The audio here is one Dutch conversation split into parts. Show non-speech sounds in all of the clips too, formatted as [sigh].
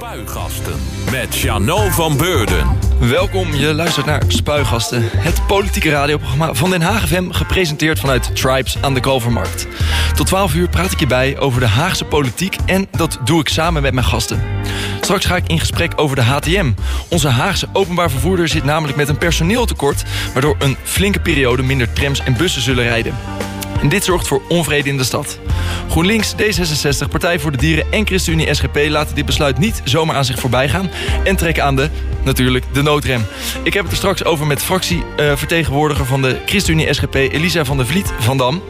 Spuigasten met Jano van Beurden. Welkom, je luistert naar Spuigasten, het politieke radioprogramma van Den Haag FM, gepresenteerd vanuit Tribes aan de Kalvermarkt. Tot 12 uur praat ik je bij over de Haagse politiek en dat doe ik samen met mijn gasten. Straks ga ik in gesprek over de HTM. Onze Haagse openbaar vervoerder zit namelijk met een personeeltekort, waardoor een flinke periode minder trams en bussen zullen rijden. En dit zorgt voor onvrede in de stad. GroenLinks, D66, Partij voor de Dieren en ChristenUnie SGP laten dit besluit niet zomaar aan zich voorbij gaan en trekken aan de, natuurlijk, de noodrem. Ik heb het er straks over met fractievertegenwoordiger van de ChristenUnie SGP, Elisa van der Vliet van Dam.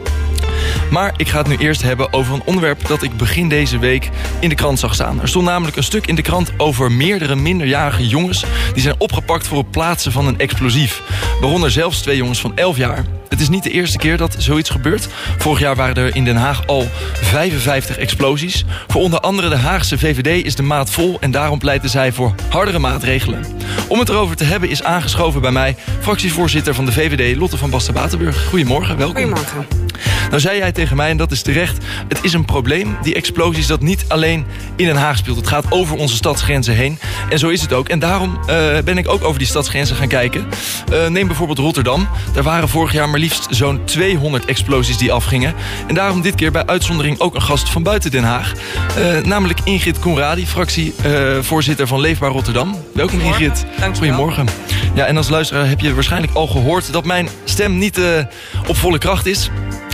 Maar ik ga het nu eerst hebben over een onderwerp dat ik begin deze week in de krant zag staan. Er stond namelijk een stuk in de krant over meerdere minderjarige jongens... die zijn opgepakt voor het plaatsen van een explosief. Waaronder zelfs twee jongens van 11 jaar. Het is niet de eerste keer dat zoiets gebeurt. Vorig jaar waren er in Den Haag al 55 explosies. Voor onder andere de Haagse VVD is de maat vol... en daarom pleiten zij voor hardere maatregelen. Om het erover te hebben is aangeschoven bij mij... fractievoorzitter van de VVD, Lotte van Basten-Waterburg. Goedemorgen, welkom. Goedemorgen. Nou zei jij tegen mij, en dat is terecht... het is een probleem, die explosies, dat niet alleen in Den Haag speelt. Het gaat over onze stadsgrenzen heen. En zo is het ook. En daarom uh, ben ik ook over die stadsgrenzen gaan kijken. Uh, neem bijvoorbeeld Rotterdam. Daar waren vorig jaar maar liefst zo'n 200 explosies die afgingen. En daarom dit keer bij uitzondering ook een gast van buiten Den Haag. Uh, namelijk Ingrid Conradi, fractievoorzitter van Leefbaar Rotterdam. Welkom Ingrid. Goedemorgen. Ja, en als luisteraar heb je waarschijnlijk al gehoord... dat mijn stem niet op volle kracht is...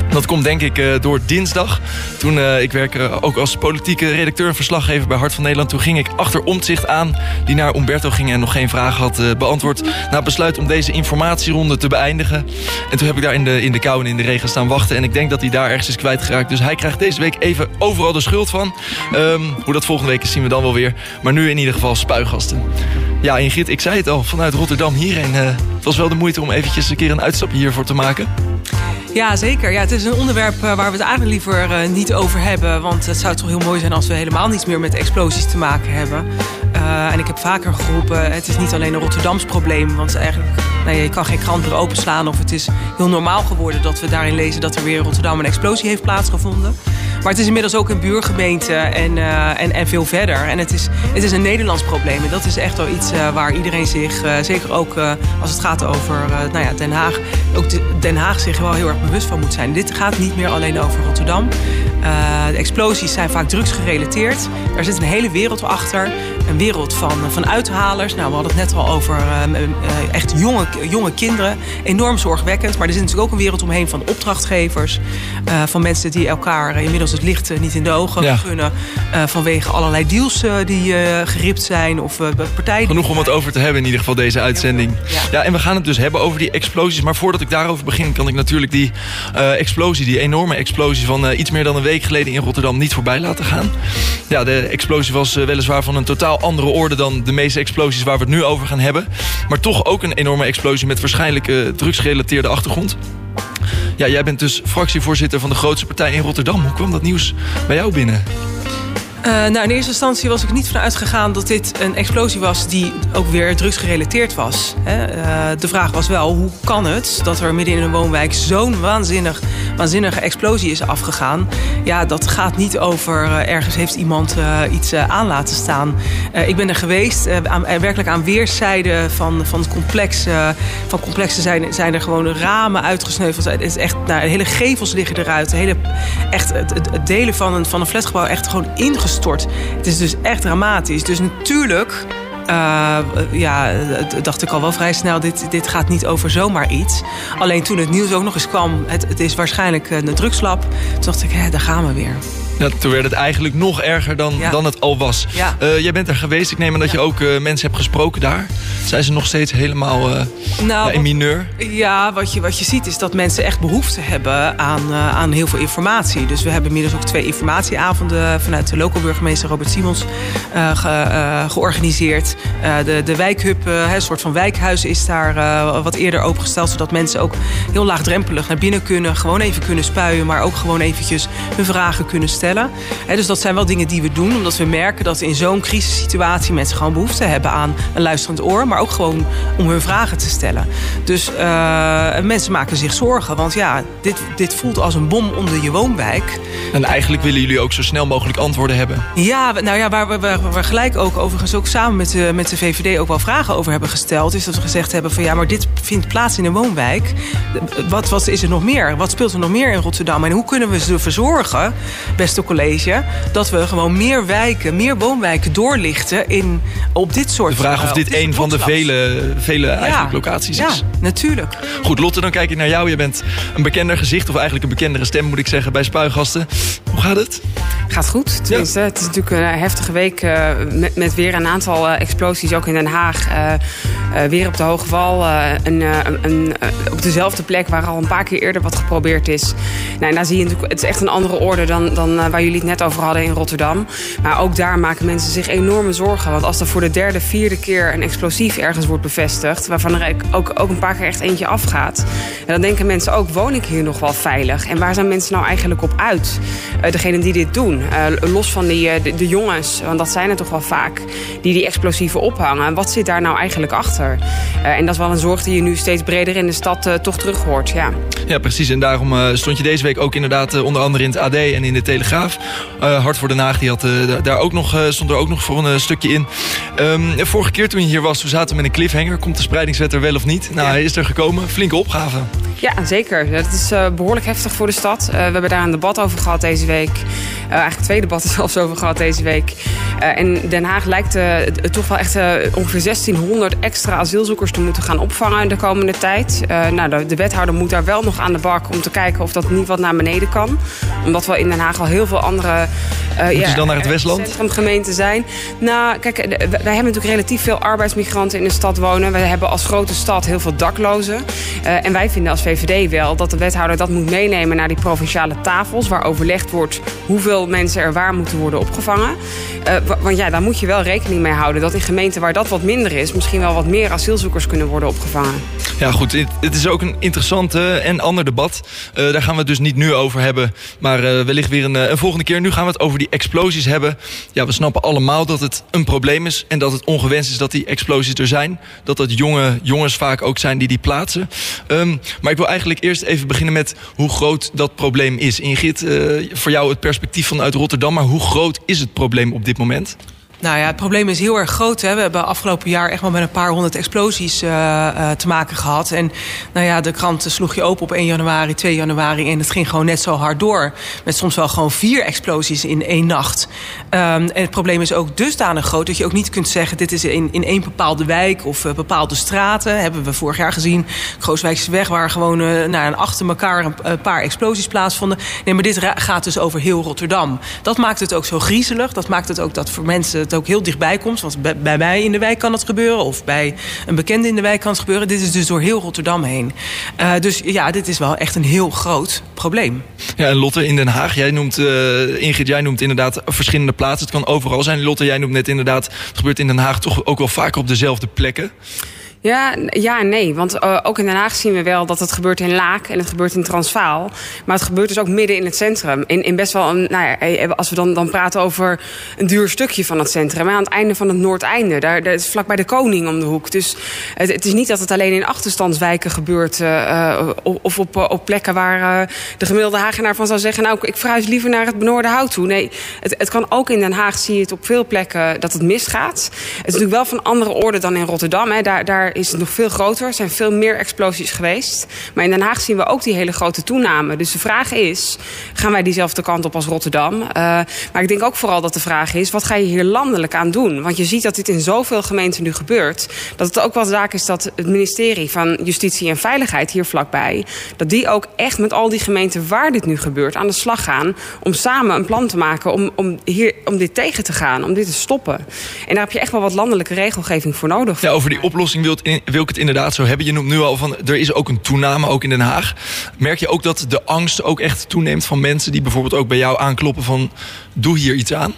Dat komt denk ik uh, door dinsdag. Toen uh, ik werk uh, ook als politieke redacteur en verslaggever bij Hart van Nederland. Toen ging ik achter omzicht aan die naar Umberto ging en nog geen vraag had beantwoord. Na besluit om deze informatieronde te beëindigen. En toen heb ik daar in de, in de kou en in de regen staan wachten. En ik denk dat hij daar ergens is kwijtgeraakt. Dus hij krijgt deze week even overal de schuld van. Um, hoe dat volgende week is zien we dan wel weer. Maar nu in ieder geval spuigasten. Ja Ingrid, ik zei het al, vanuit Rotterdam hierheen. het was wel de moeite om eventjes een keer een uitstapje hiervoor te maken. Ja, zeker. Ja, het is een onderwerp uh, waar we het eigenlijk liever uh, niet over hebben. Want het zou toch heel mooi zijn als we helemaal niets meer met explosies te maken hebben. Uh, en ik heb vaker geroepen, het is niet alleen een Rotterdams probleem. Want eigenlijk, nou, je kan geen krant meer openslaan. Of het is heel normaal geworden dat we daarin lezen dat er weer in Rotterdam een explosie heeft plaatsgevonden. Maar het is inmiddels ook een buurgemeente en, uh, en, en veel verder. En het is, het is een Nederlands probleem. En dat is echt wel iets uh, waar iedereen zich, uh, zeker ook als het gaat over nou ja, Den Haag, ook de, Den Haag zich wel heel erg bewust van moet zijn. Dit gaat niet meer alleen over Rotterdam. de explosies zijn vaak drugsgerelateerd. Daar zit een hele wereld achter. Een wereld van, van uithalers. Nou, we hadden het net al over echt jonge, jonge kinderen. Enorm zorgwekkend. Maar er zit natuurlijk ook een wereld omheen van opdrachtgevers. van mensen die elkaar inmiddels het licht niet in de ogen ja. gunnen. Uh, vanwege allerlei deals uh, die geript zijn of partijen. Genoeg om het over te hebben in ieder geval deze uitzending. Ja. ja. en we gaan het dus hebben over die explosies. Maar voordat ik daarover begin kan ik natuurlijk die explosie, die enorme explosie van iets meer dan een week geleden in Rotterdam niet voorbij laten gaan. Ja, de explosie was weliswaar van een totaal andere orde dan de meeste explosies waar we het nu over gaan hebben. Maar toch ook een enorme explosie met waarschijnlijk drugsgerelateerde achtergrond. Ja, jij bent dus fractievoorzitter van de grootste partij in Rotterdam. Hoe kwam dat nieuws bij jou binnen? Uh, nou, in eerste instantie was ik niet van uitgegaan dat dit een explosie was die ook weer drugsgerelateerd was. Hè. Uh, de vraag was wel, hoe kan het dat er midden in een woonwijk zo'n waanzinnig, waanzinnige explosie is afgegaan? Ja, dat gaat niet over uh, ergens heeft iemand iets aan laten staan. ik ben er geweest, werkelijk aan weerszijden van, van het complex. van complexen zijn, zijn er gewoon ramen uitgesneuveld. Het is echt, nou, hele gevels liggen eruit. Hele, echt, het, het delen van een, van een flatgebouw echt gewoon Het is dus echt dramatisch. Dus natuurlijk uh, ja, dacht ik al wel vrij snel, dit, dit gaat niet over zomaar iets. Alleen toen het nieuws ook nog eens kwam, het, het is waarschijnlijk een drugslab. Dacht ik, hè, daar gaan we weer. Ja, toen werd het eigenlijk nog erger dan, ja. dan het al was. Ja. Uh, jij bent er geweest. Ik neem aan dat je ook uh, mensen hebt gesproken daar. Zijn ze nog steeds helemaal uh, nou, in mineur? Ja, wat je, wat je ziet is dat mensen echt behoefte hebben aan, aan heel veel informatie. Dus we hebben inmiddels ook twee informatieavonden vanuit de lokale burgemeester Robert Simons ge, georganiseerd. de, de wijkhub, een soort van wijkhuis is daar wat eerder opengesteld. Zodat mensen ook heel laagdrempelig naar binnen kunnen. Gewoon even kunnen spuien, maar ook gewoon eventjes hun vragen kunnen stellen. He, dus dat zijn wel dingen die we doen, omdat we merken dat in zo'n crisissituatie mensen gewoon behoefte hebben aan een luisterend oor, maar ook gewoon om hun vragen te stellen. Dus uh, mensen maken zich zorgen, want ja, dit, dit voelt als een bom onder je woonwijk. En eigenlijk willen jullie ook zo snel mogelijk antwoorden hebben. Ja, nou ja, waar we, waar we gelijk ook overigens ook samen met de, met de VVD ook wel vragen over hebben gesteld, is dat we gezegd hebben van ja, maar dit vindt plaats in een woonwijk. Wat, wat is er nog meer? Wat speelt er nog meer in Rotterdam? En hoe kunnen we ervoor zorgen, beste college, dat we gewoon meer wijken, meer woonwijken doorlichten in, op dit soort... De vraag of dit een van de vele, vele eigenlijk locaties is. Ja, natuurlijk. Goed, Lotte, dan kijk ik naar jou. Je bent een bekender gezicht, of eigenlijk een bekendere stem moet ik zeggen, bij Spuigasten. Hoe gaat het? Gaat goed, tenminste. Het is natuurlijk een heftige week uh, met, met, weer een aantal uh, explosies, ook in Den Haag. Uh, weer op de Hoge Val, een, een, op dezelfde plek waar al een paar keer eerder wat geprobeerd is. Nou, en daar zie je natuurlijk, het is echt een andere orde dan, dan waar jullie het net over hadden in Rotterdam. Maar ook daar maken mensen zich enorme zorgen. Want als er voor de derde, vierde keer een explosief ergens wordt bevestigd, waarvan er ook, ook een paar keer echt eentje afgaat, dan denken mensen ook, woon ik hier nog wel veilig? En waar zijn mensen nou eigenlijk op uit? degene die dit doen. Uh, los van die, de, jongens, want dat zijn er toch wel vaak, die die explosieven ophangen. Wat zit daar nou eigenlijk achter? En dat is wel een zorg die je nu steeds breder in de stad toch terug hoort. Ja. ja, precies. En daarom stond je deze week ook inderdaad onder andere in het AD en in de Telegraaf. Hart voor Den Haag die had, daar ook nog, stond er ook nog voor een stukje in. Um, vorige keer toen je hier was, toen zaten we met een cliffhanger. Komt de spreidingswet er wel of niet? Nou, hij is er gekomen. Flinke opgave. Ja, zeker. Het is behoorlijk heftig voor de stad. we hebben daar een debat over gehad deze week. Uh, eigenlijk twee debatten [laughs] zelfs over gehad deze week. Uh, en Den Haag lijkt uh, toch wel echt ongeveer 1600 extra asielzoekers te moeten gaan opvangen de komende tijd. nou, de, de, wethouder moet daar wel nog aan de bak om te kijken of dat niet wat naar beneden kan. Omdat we in Den Haag al heel veel andere uh, ja, dan naar het Westland? centrumgemeenten zijn. Nou, kijk, wij hebben natuurlijk relatief veel arbeidsmigranten in de stad wonen. We hebben als grote stad heel veel daklozen. Uh, en wij vinden als VVD wel dat de wethouder dat moet meenemen naar die provinciale tafels... waar overlegd wordt hoeveel mensen er waar moeten worden opgevangen. Uh, want ja, daar moet je wel rekening mee houden... dat in gemeenten waar dat wat minder is... misschien wel wat meer asielzoekers kunnen worden opgevangen. Ja, goed. Het is ook een interessante en ander debat. daar gaan we het dus niet nu over hebben. Maar wellicht weer een, volgende keer. Nu gaan we het over die explosies hebben. Ja, we snappen allemaal dat het een probleem is en dat het ongewenst is dat die explosies er zijn. Dat dat jonge jongens vaak ook zijn die die plaatsen. Um, maar ik wil eigenlijk eerst even beginnen met hoe groot dat probleem is. Ingrid, voor jou het perspectief vanuit Rotterdam, maar hoe groot is het probleem op dit moment? Nou ja, het probleem is heel erg groot. We hebben afgelopen jaar echt wel met een paar honderd explosies uh, uh, te maken gehad. En nou ja, de krant sloeg je open op 1 januari, 2 januari. En het ging gewoon net zo hard door. Met soms wel gewoon vier explosies in één nacht. Um, en het probleem is ook dusdanig groot dat je ook niet kunt zeggen... dit is in, in één bepaalde wijk of uh, bepaalde straten. Hebben we vorig jaar gezien. Krooswijkse weg waar gewoon nou, achter elkaar een, paar explosies plaatsvonden. Nee, maar dit gaat dus over heel Rotterdam. Dat maakt het ook zo griezelig. Dat maakt het ook dat voor mensen het ook heel dichtbij komt. Want bij mij in de wijk kan het gebeuren. Of bij een bekende in de wijk kan het gebeuren. Dit is dus door heel Rotterdam heen. Uh, dus ja, dit is wel echt een heel groot probleem. Ja, en Lotte in Den Haag. Jij noemt, uh, Ingrid, jij noemt inderdaad verschillende plaatsen. Het kan overal zijn. Lotte, jij noemt net inderdaad... het gebeurt in Den Haag toch ook wel vaker op dezelfde plekken. Ja, ja en nee. Want uh, ook in Den Haag zien we wel dat het gebeurt in Laak en het gebeurt in Transvaal. Maar het gebeurt dus ook midden in het centrum. In, in best wel een, nou ja, eh, als we dan, dan praten over een duur stukje van het centrum. Aan het einde van het Noordeinde. Daar, daar is vlakbij de Koning om de hoek. Dus het, is niet dat het alleen in achterstandswijken gebeurt. Of op, op plekken waar de gemiddelde Hagenaar van zou zeggen... nou, ik verhuis liever naar het benoorde hout toe. Nee, het, het kan ook in Den Haag zie je het op veel plekken dat het misgaat. Het is natuurlijk wel van andere orde dan in Rotterdam. Hè. Daar, daar is het nog veel groter. Er zijn veel meer explosies geweest. Maar in Den Haag zien we ook die hele grote toename. Dus de vraag is, gaan wij diezelfde kant op als Rotterdam? Uh, maar ik denk ook vooral dat de vraag is, wat ga je hier landelijk aan doen? Want je ziet dat dit in zoveel gemeenten nu gebeurt. Dat het ook wel zaak is dat het ministerie van Justitie en Veiligheid hier vlakbij... dat die ook echt met al die gemeenten waar dit nu gebeurt aan de slag gaan... om samen een plan te maken om, om, hier, om dit tegen te gaan, om dit te stoppen. En daar heb je echt wel wat landelijke regelgeving voor nodig. Ja, over die oplossing wil ik het inderdaad zo hebben. Je noemt nu al van, er is ook een toename, ook in Den Haag. Merk je ook dat de angst ook echt toeneemt van mensen... die bijvoorbeeld ook bij jou aankloppen van, doe hier iets aan?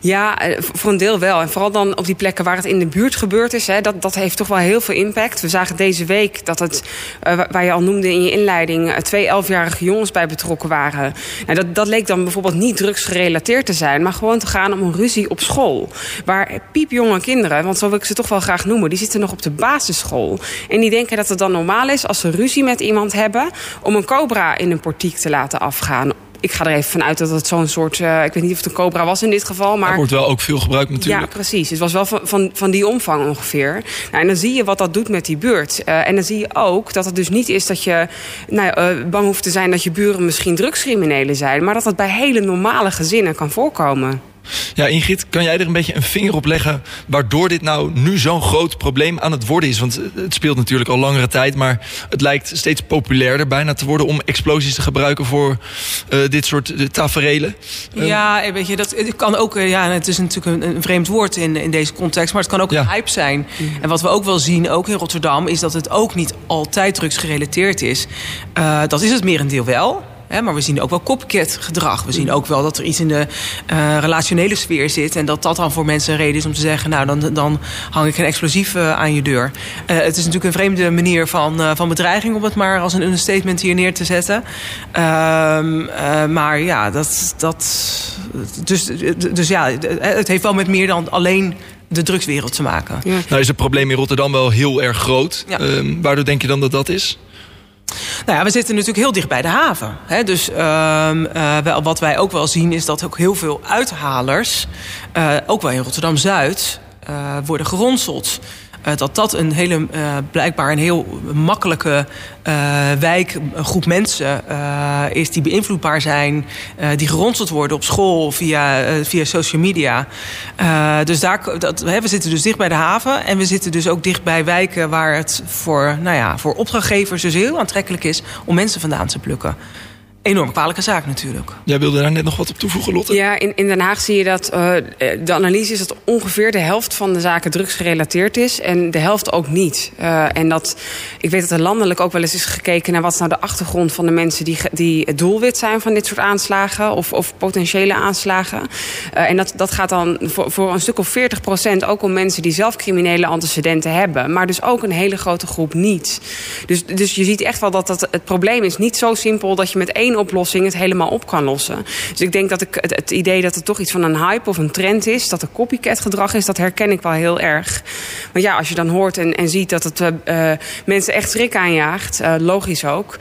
Ja, eh, voor een deel wel. En vooral dan op die plekken waar het in de buurt gebeurd is. Hè, dat, dat heeft toch wel heel veel impact. We zagen deze week dat het, uh, waar je al noemde in je inleiding... Uh, twee elfjarige jongens bij betrokken waren. Nou, dat, dat leek dan bijvoorbeeld niet drugsgerelateerd te zijn... maar gewoon te gaan om een ruzie op school. Waar piepjonge kinderen, want zo wil ik ze toch wel graag noemen... die zitten nog op de basisschool. En die denken dat het dan normaal is als ze ruzie met iemand hebben... om een cobra in een portiek te laten afgaan ik ga er even vanuit dat het zo'n soort... Uh, ik weet niet of het een cobra was in dit geval, maar... Er wordt wel ook veel gebruikt natuurlijk. Ja, precies. Het was wel van, van, van die omvang ongeveer. Nou, en dan zie je wat dat doet met die buurt. Uh, en dan zie je ook dat het dus niet is dat je nou, uh, bang hoeft te zijn... dat je buren misschien drugscriminelen zijn... maar dat dat bij hele normale gezinnen kan voorkomen. Ja, Ingrid, kan jij er een beetje een vinger op leggen waardoor dit nou nu zo'n groot probleem aan het worden is? Want het speelt natuurlijk al langere tijd, maar het lijkt steeds populairder bijna te worden om explosies te gebruiken voor uh, dit soort uh, taferelen. Ja, weet je, dat het kan ook, ja, het is natuurlijk een, een, vreemd woord in, in deze context, maar het kan ook ja. een hype zijn. En wat we ook wel zien, ook in Rotterdam, is dat het ook niet altijd drugsgerelateerd is. dat is het merendeel wel. Hè, maar we zien ook wel copycat gedrag. We zien ook wel dat er iets in de uh, relationele sfeer zit. En dat dat dan voor mensen een reden is om te zeggen... nou, dan, dan hang ik een explosief uh, aan je deur. Uh, het is natuurlijk een vreemde manier van, van bedreiging... om het maar als een understatement hier neer te zetten. Ehm, maar ja, dat... dat dus, dus ja, het heeft wel met meer dan alleen de drugswereld te maken. Ja. Nou is het probleem in Rotterdam wel heel erg groot. Ja. Um, waardoor denk je dan dat dat is? Nou ja, we zitten natuurlijk heel dicht bij de haven. Hè? Dus uh, uh, wat wij ook wel zien is dat ook heel veel uithalers... Uh, ook wel in Rotterdam-Zuid uh, worden geronseld. Uh, dat dat een hele, uh, blijkbaar een heel makkelijke uh, wijk, een groep mensen is die beïnvloedbaar zijn, die geronseld worden op school via, via social media. dus daar, dat, we zitten dus dicht bij de haven en we zitten dus ook dicht bij wijken waar het voor, nou ja, voor opdrachtgevers dus heel aantrekkelijk is om mensen vandaan te plukken enorm kwalijke zaak natuurlijk. Jij wilde daar net nog wat op toevoegen, Lotte? Ja, in, in Den Haag zie je dat uh, de analyse is dat ongeveer de helft van de zaken drugsgerelateerd is en de helft ook niet. Uh, en dat, ik weet dat er landelijk ook wel eens is gekeken naar wat is nou de achtergrond van de mensen die, die het doelwit zijn van dit soort aanslagen of, of potentiële aanslagen. Uh, en dat, dat gaat dan voor, voor een stuk of 40 procent ook om mensen die zelf criminele antecedenten hebben, maar dus ook een hele grote groep niet. Dus, dus je ziet echt wel dat, dat het probleem is niet zo simpel dat je met één oplossing het helemaal op kan lossen. Dus ik denk dat ik het, het idee dat het toch iets van een hype of een trend is, dat er copycat gedrag is, dat herken ik wel heel erg. Maar ja, als je dan hoort en, en ziet dat het uh, mensen echt schrik aanjaagt, uh, logisch ook.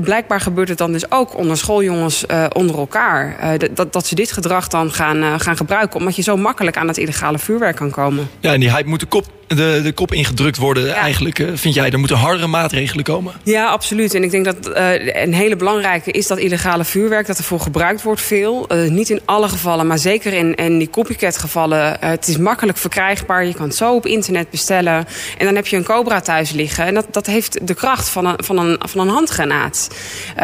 Blijkbaar gebeurt het dan dus ook onder schooljongens onder elkaar. dat, dat ze dit gedrag dan gaan, gaan gebruiken, omdat je zo makkelijk aan het illegale vuurwerk kan komen. Ja, en die hype moet de kop de, de kop ingedrukt worden. Ja. Eigenlijk uh, vind jij, er moeten hardere maatregelen komen. Ja, absoluut. En ik denk dat uh, een hele belangrijke is dat illegale vuurwerk... dat ervoor gebruikt wordt veel. Uh, niet in alle gevallen, maar zeker in, in die copycat gevallen. het is makkelijk verkrijgbaar. Je kan het zo op internet bestellen. En dan heb je een Cobra thuis liggen. En dat, dat heeft de kracht van een, van een, van een handgranaat.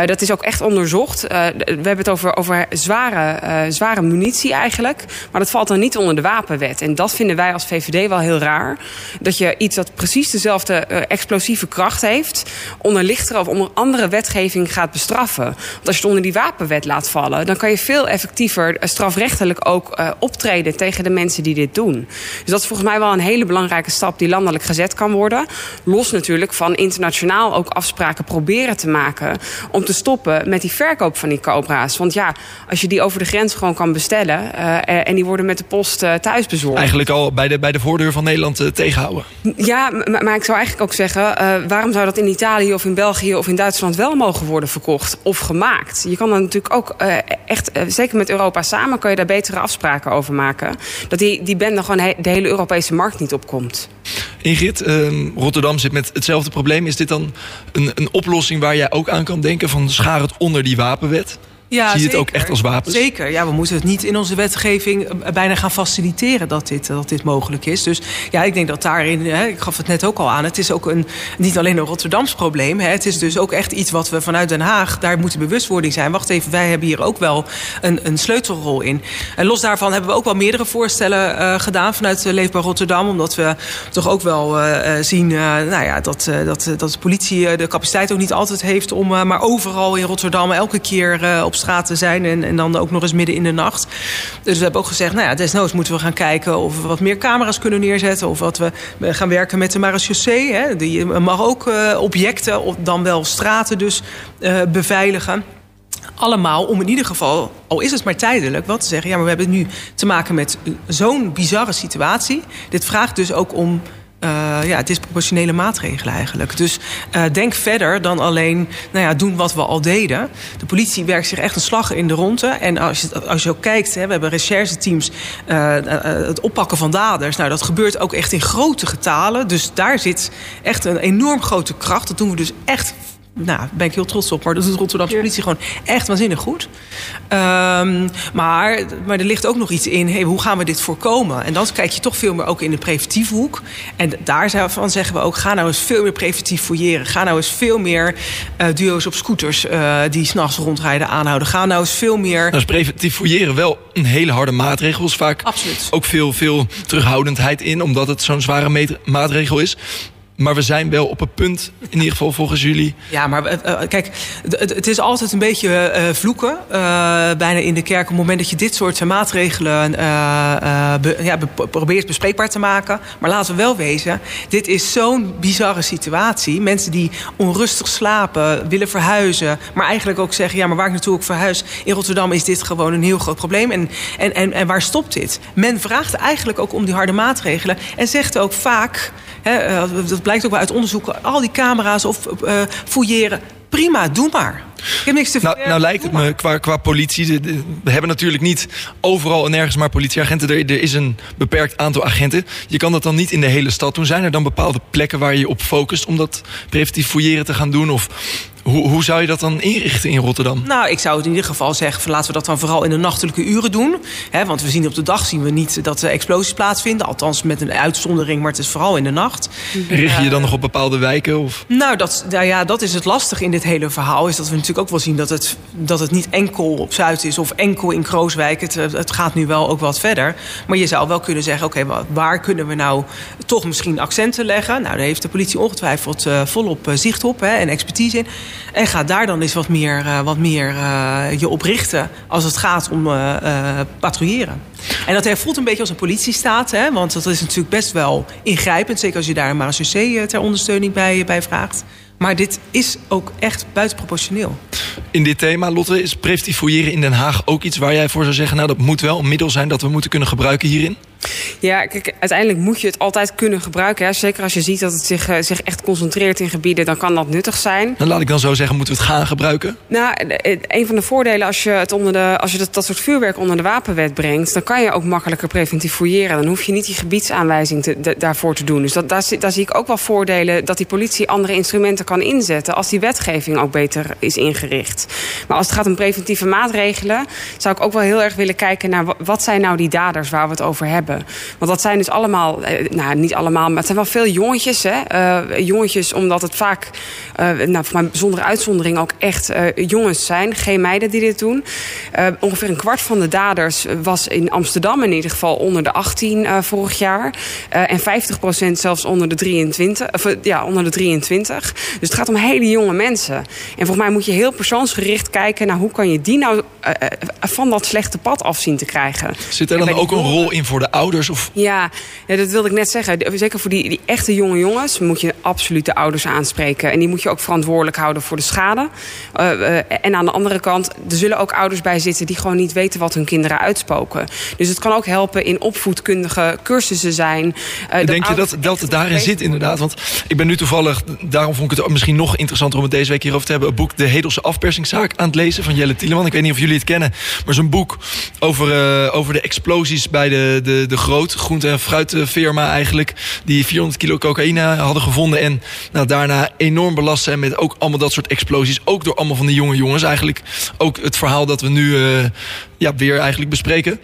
dat is ook echt onderzocht. we hebben het over, over zware, zware munitie eigenlijk. Maar dat valt dan niet onder de wapenwet. En dat vinden wij als VVD wel heel raar dat je iets dat precies dezelfde uh, explosieve kracht heeft... onder lichtere of onder andere wetgeving gaat bestraffen. Want als je het onder die wapenwet laat vallen... dan kan je veel effectiever uh, strafrechtelijk ook uh, optreden tegen de mensen die dit doen. Dus dat is volgens mij wel een hele belangrijke stap die landelijk gezet kan worden. Los natuurlijk van internationaal ook afspraken proberen te maken... om te stoppen met die verkoop van die cobra's. Want ja, als je die over de grens gewoon kan bestellen... en die worden met de post thuis bezorgd. Eigenlijk al bij de, bij de voordeur van Nederland tegen tegenhouden. Ja, maar, maar ik zou eigenlijk ook zeggen... Uh, waarom zou dat in Italië of in België of in Duitsland wel mogen worden verkocht of gemaakt? Je kan er natuurlijk ook uh, echt, uh, zeker met Europa samen... kan je daar betere afspraken over maken. Dat die, die bende gewoon he de hele Europese markt niet opkomt. Ingrid, ehm, Rotterdam zit met hetzelfde probleem. Is dit dan een, een oplossing waar jij ook aan kan denken... van schaar het onder die wapenwet? Ja, Zie je het ook echt als wapens? Zeker. Ja, we moeten het niet in onze wetgeving eh, bijna gaan faciliteren dat dit, dat dit mogelijk is. Dus ja, ik denk dat daarin, hè, ik gaf het net ook al aan, het is ook een, niet alleen een Rotterdams probleem. Hè, het is dus ook echt iets wat we vanuit Den Haag, daar moet de bewustwording zijn. Wacht even, wij hebben hier ook wel een, een sleutelrol in. En los daarvan hebben we ook wel meerdere voorstellen uh, gedaan vanuit Leefbaar Rotterdam. Omdat we toch ook wel uh, zien uh, nou ja, dat, dat, dat de politie de capaciteit ook niet altijd heeft om maar overal in Rotterdam elke keer op straat te zijn. En, en dan ook nog eens midden in de nacht. Dus we hebben ook gezegd, nou ja, desnoods moeten we gaan kijken of we wat meer camera's kunnen neerzetten. Of wat we gaan werken met de marechaussee. Hè. Die mag ook uh, objecten, of dan wel straten dus, uh, beveiligen allemaal om in ieder geval, al is het maar tijdelijk, wat te zeggen. Ja, maar we hebben nu te maken met zo'n bizarre situatie. Dit vraagt dus ook om uh, ja, disproportionele maatregelen eigenlijk. Dus uh, denk verder dan alleen nou ja, doen wat we al deden. De politie werkt zich echt een slag in de ronde. En als je, als je ook kijkt, hè, we hebben rechercheteams, uh, het oppakken van daders. Nou, dat gebeurt ook echt in grote getalen. Dus daar zit echt een enorm grote kracht. Dat doen we dus echt nou, daar ben ik heel trots op. Maar dat doet de Rotterdamse politie gewoon echt waanzinnig goed. Um, maar, maar er ligt ook nog iets in. Hey, hoe gaan we dit voorkomen? En dan kijk je toch veel meer ook in de preventieve hoek. En daarvan zeggen we ook... ga nou eens veel meer preventief fouilleren. Ga nou eens veel meer uh, duo's op scooters... Uh, die s'nachts rondrijden aanhouden. Ga nou eens veel meer... Nou is preventief fouilleren wel een hele harde maatregel. Is vaak Absoluut. ook veel, veel terughoudendheid in... omdat het zo'n zware maatregel is. Maar we zijn wel op het punt, in ieder geval volgens jullie. Ja, maar uh, kijk, het is altijd een beetje uh, vloeken. Bijna in de kerk. Op het moment dat je dit soort maatregelen ja, be, probeert bespreekbaar te maken. Maar laten we wel wezen, dit is zo'n bizarre situatie. Mensen die onrustig slapen, willen verhuizen. Maar eigenlijk ook zeggen, ja, maar waar ik naartoe ook verhuis. In Rotterdam is dit gewoon een heel groot probleem. En, en, en, en waar stopt dit? Men vraagt eigenlijk ook om die harde maatregelen. En zegt ook vaak, hè, dat blijkt ook wel uit onderzoeken, al die camera's of uh, fouilleren. Prima, doe maar. Ik heb niks te nou, nou lijkt het me qua, qua politie. We hebben natuurlijk niet overal en nergens maar politieagenten. Er, er is een beperkt aantal agenten. Je kan dat dan niet in de hele stad doen. Zijn er dan bepaalde plekken waar je je op focust om dat preventief fouilleren te gaan doen? Of hoe, hoe zou je dat dan inrichten in Rotterdam? Nou, ik zou het in ieder geval zeggen: van, laten we dat dan vooral in de nachtelijke uren doen. Want we zien op de dag zien we niet dat er explosies plaatsvinden. Althans met een uitzondering, maar het is vooral in de nacht. Richt je je dan nog op bepaalde wijken? Of? Nou, dat, nou ja, dat is het lastig in dit hele verhaal. Is dat we natuurlijk ook wel zien dat het, dat het niet enkel op Zuid is of enkel in Krooswijk. Het, het gaat nu wel ook wat verder. Maar je zou wel kunnen zeggen: oké, okay, waar kunnen we nou toch misschien accenten leggen? Nou, daar heeft de politie ongetwijfeld uh, volop uh, zicht op hè, en expertise in. En ga daar dan eens wat meer, uh, wat meer uh, je op richten als het gaat om uh, patrouilleren. En dat voelt een beetje als een politiestaat, hè, want dat is natuurlijk best wel ingrijpend. Zeker als je daar een marechaussee ter ondersteuning bij, bij vraagt. Maar dit is ook echt buitenproportioneel. In dit thema, Lotte, is preventief fouilleren in Den Haag ook iets waar jij voor zou zeggen... nou, dat moet wel een middel zijn dat we moeten kunnen gebruiken hierin? Ja, kijk, uiteindelijk moet je het altijd kunnen gebruiken. Hè. Zeker als je ziet dat het zich, uh, zich echt concentreert in gebieden, dan kan dat nuttig zijn. Dan laat ik dan zo zeggen, moeten we het gaan gebruiken? Nou, een van de voordelen als je, het onder de, als je dat, dat soort vuurwerk onder de wapenwet brengt, dan kan je ook makkelijker preventief fouilleren. Dan hoef je niet die gebiedsaanwijzing te, de, daarvoor te doen. Dus dat, daar, daar zie ik ook wel voordelen dat die politie andere instrumenten kan inzetten als die wetgeving ook beter is ingericht. Maar als het gaat om preventieve maatregelen, zou ik ook wel heel erg willen kijken naar wat zijn nou die daders waar we het over hebben. Want dat zijn dus allemaal, nou niet allemaal, maar het zijn wel veel jongetjes. Hè? Uh, jongetjes, omdat het vaak, uh, nou, voor mijn bijzondere uitzondering ook echt uh, jongens zijn. Geen meiden die dit doen. ongeveer een kwart van de daders was in Amsterdam in ieder geval onder de 18 vorig jaar. en 50% zelfs onder de 23. Of, ja, onder de 23. Dus het gaat om hele jonge mensen. En volgens mij moet je heel persoonsgericht kijken naar hoe kan je die nou van dat slechte pad af zien te krijgen. Zit er dan ook een rol in voor de ouders? Of? Ja, ja, dat wilde ik net zeggen. Zeker voor die, die echte jonge jongens moet je absoluut de ouders aanspreken. En die moet je ook verantwoordelijk houden voor de schade. Uh, uh, en aan de andere kant, er zullen ook ouders bij zitten die gewoon niet weten wat hun kinderen uitspoken. Dus het kan ook helpen in opvoedkundige cursussen zijn. Uh, Denk je dat, dat daarin zit inderdaad? Want ik ben nu toevallig, daarom vond ik het misschien nog interessanter om het deze week hierover te hebben. Een boek De Hedelse Afpersingszaak aan het lezen van Jelle Tieleman. Ik weet niet of jullie het kennen, maar zo'n boek over, over de explosies bij de, de, de grote groente- en fruitfirma eigenlijk. Die 400 kilo cocaïne hadden gevonden. En nou, daarna enorm belast zijn met ook allemaal dat soort explosies. Ook door allemaal van die jonge jongens. Eigenlijk ook het verhaal dat we nu uh, ja, weer eigenlijk bespreken.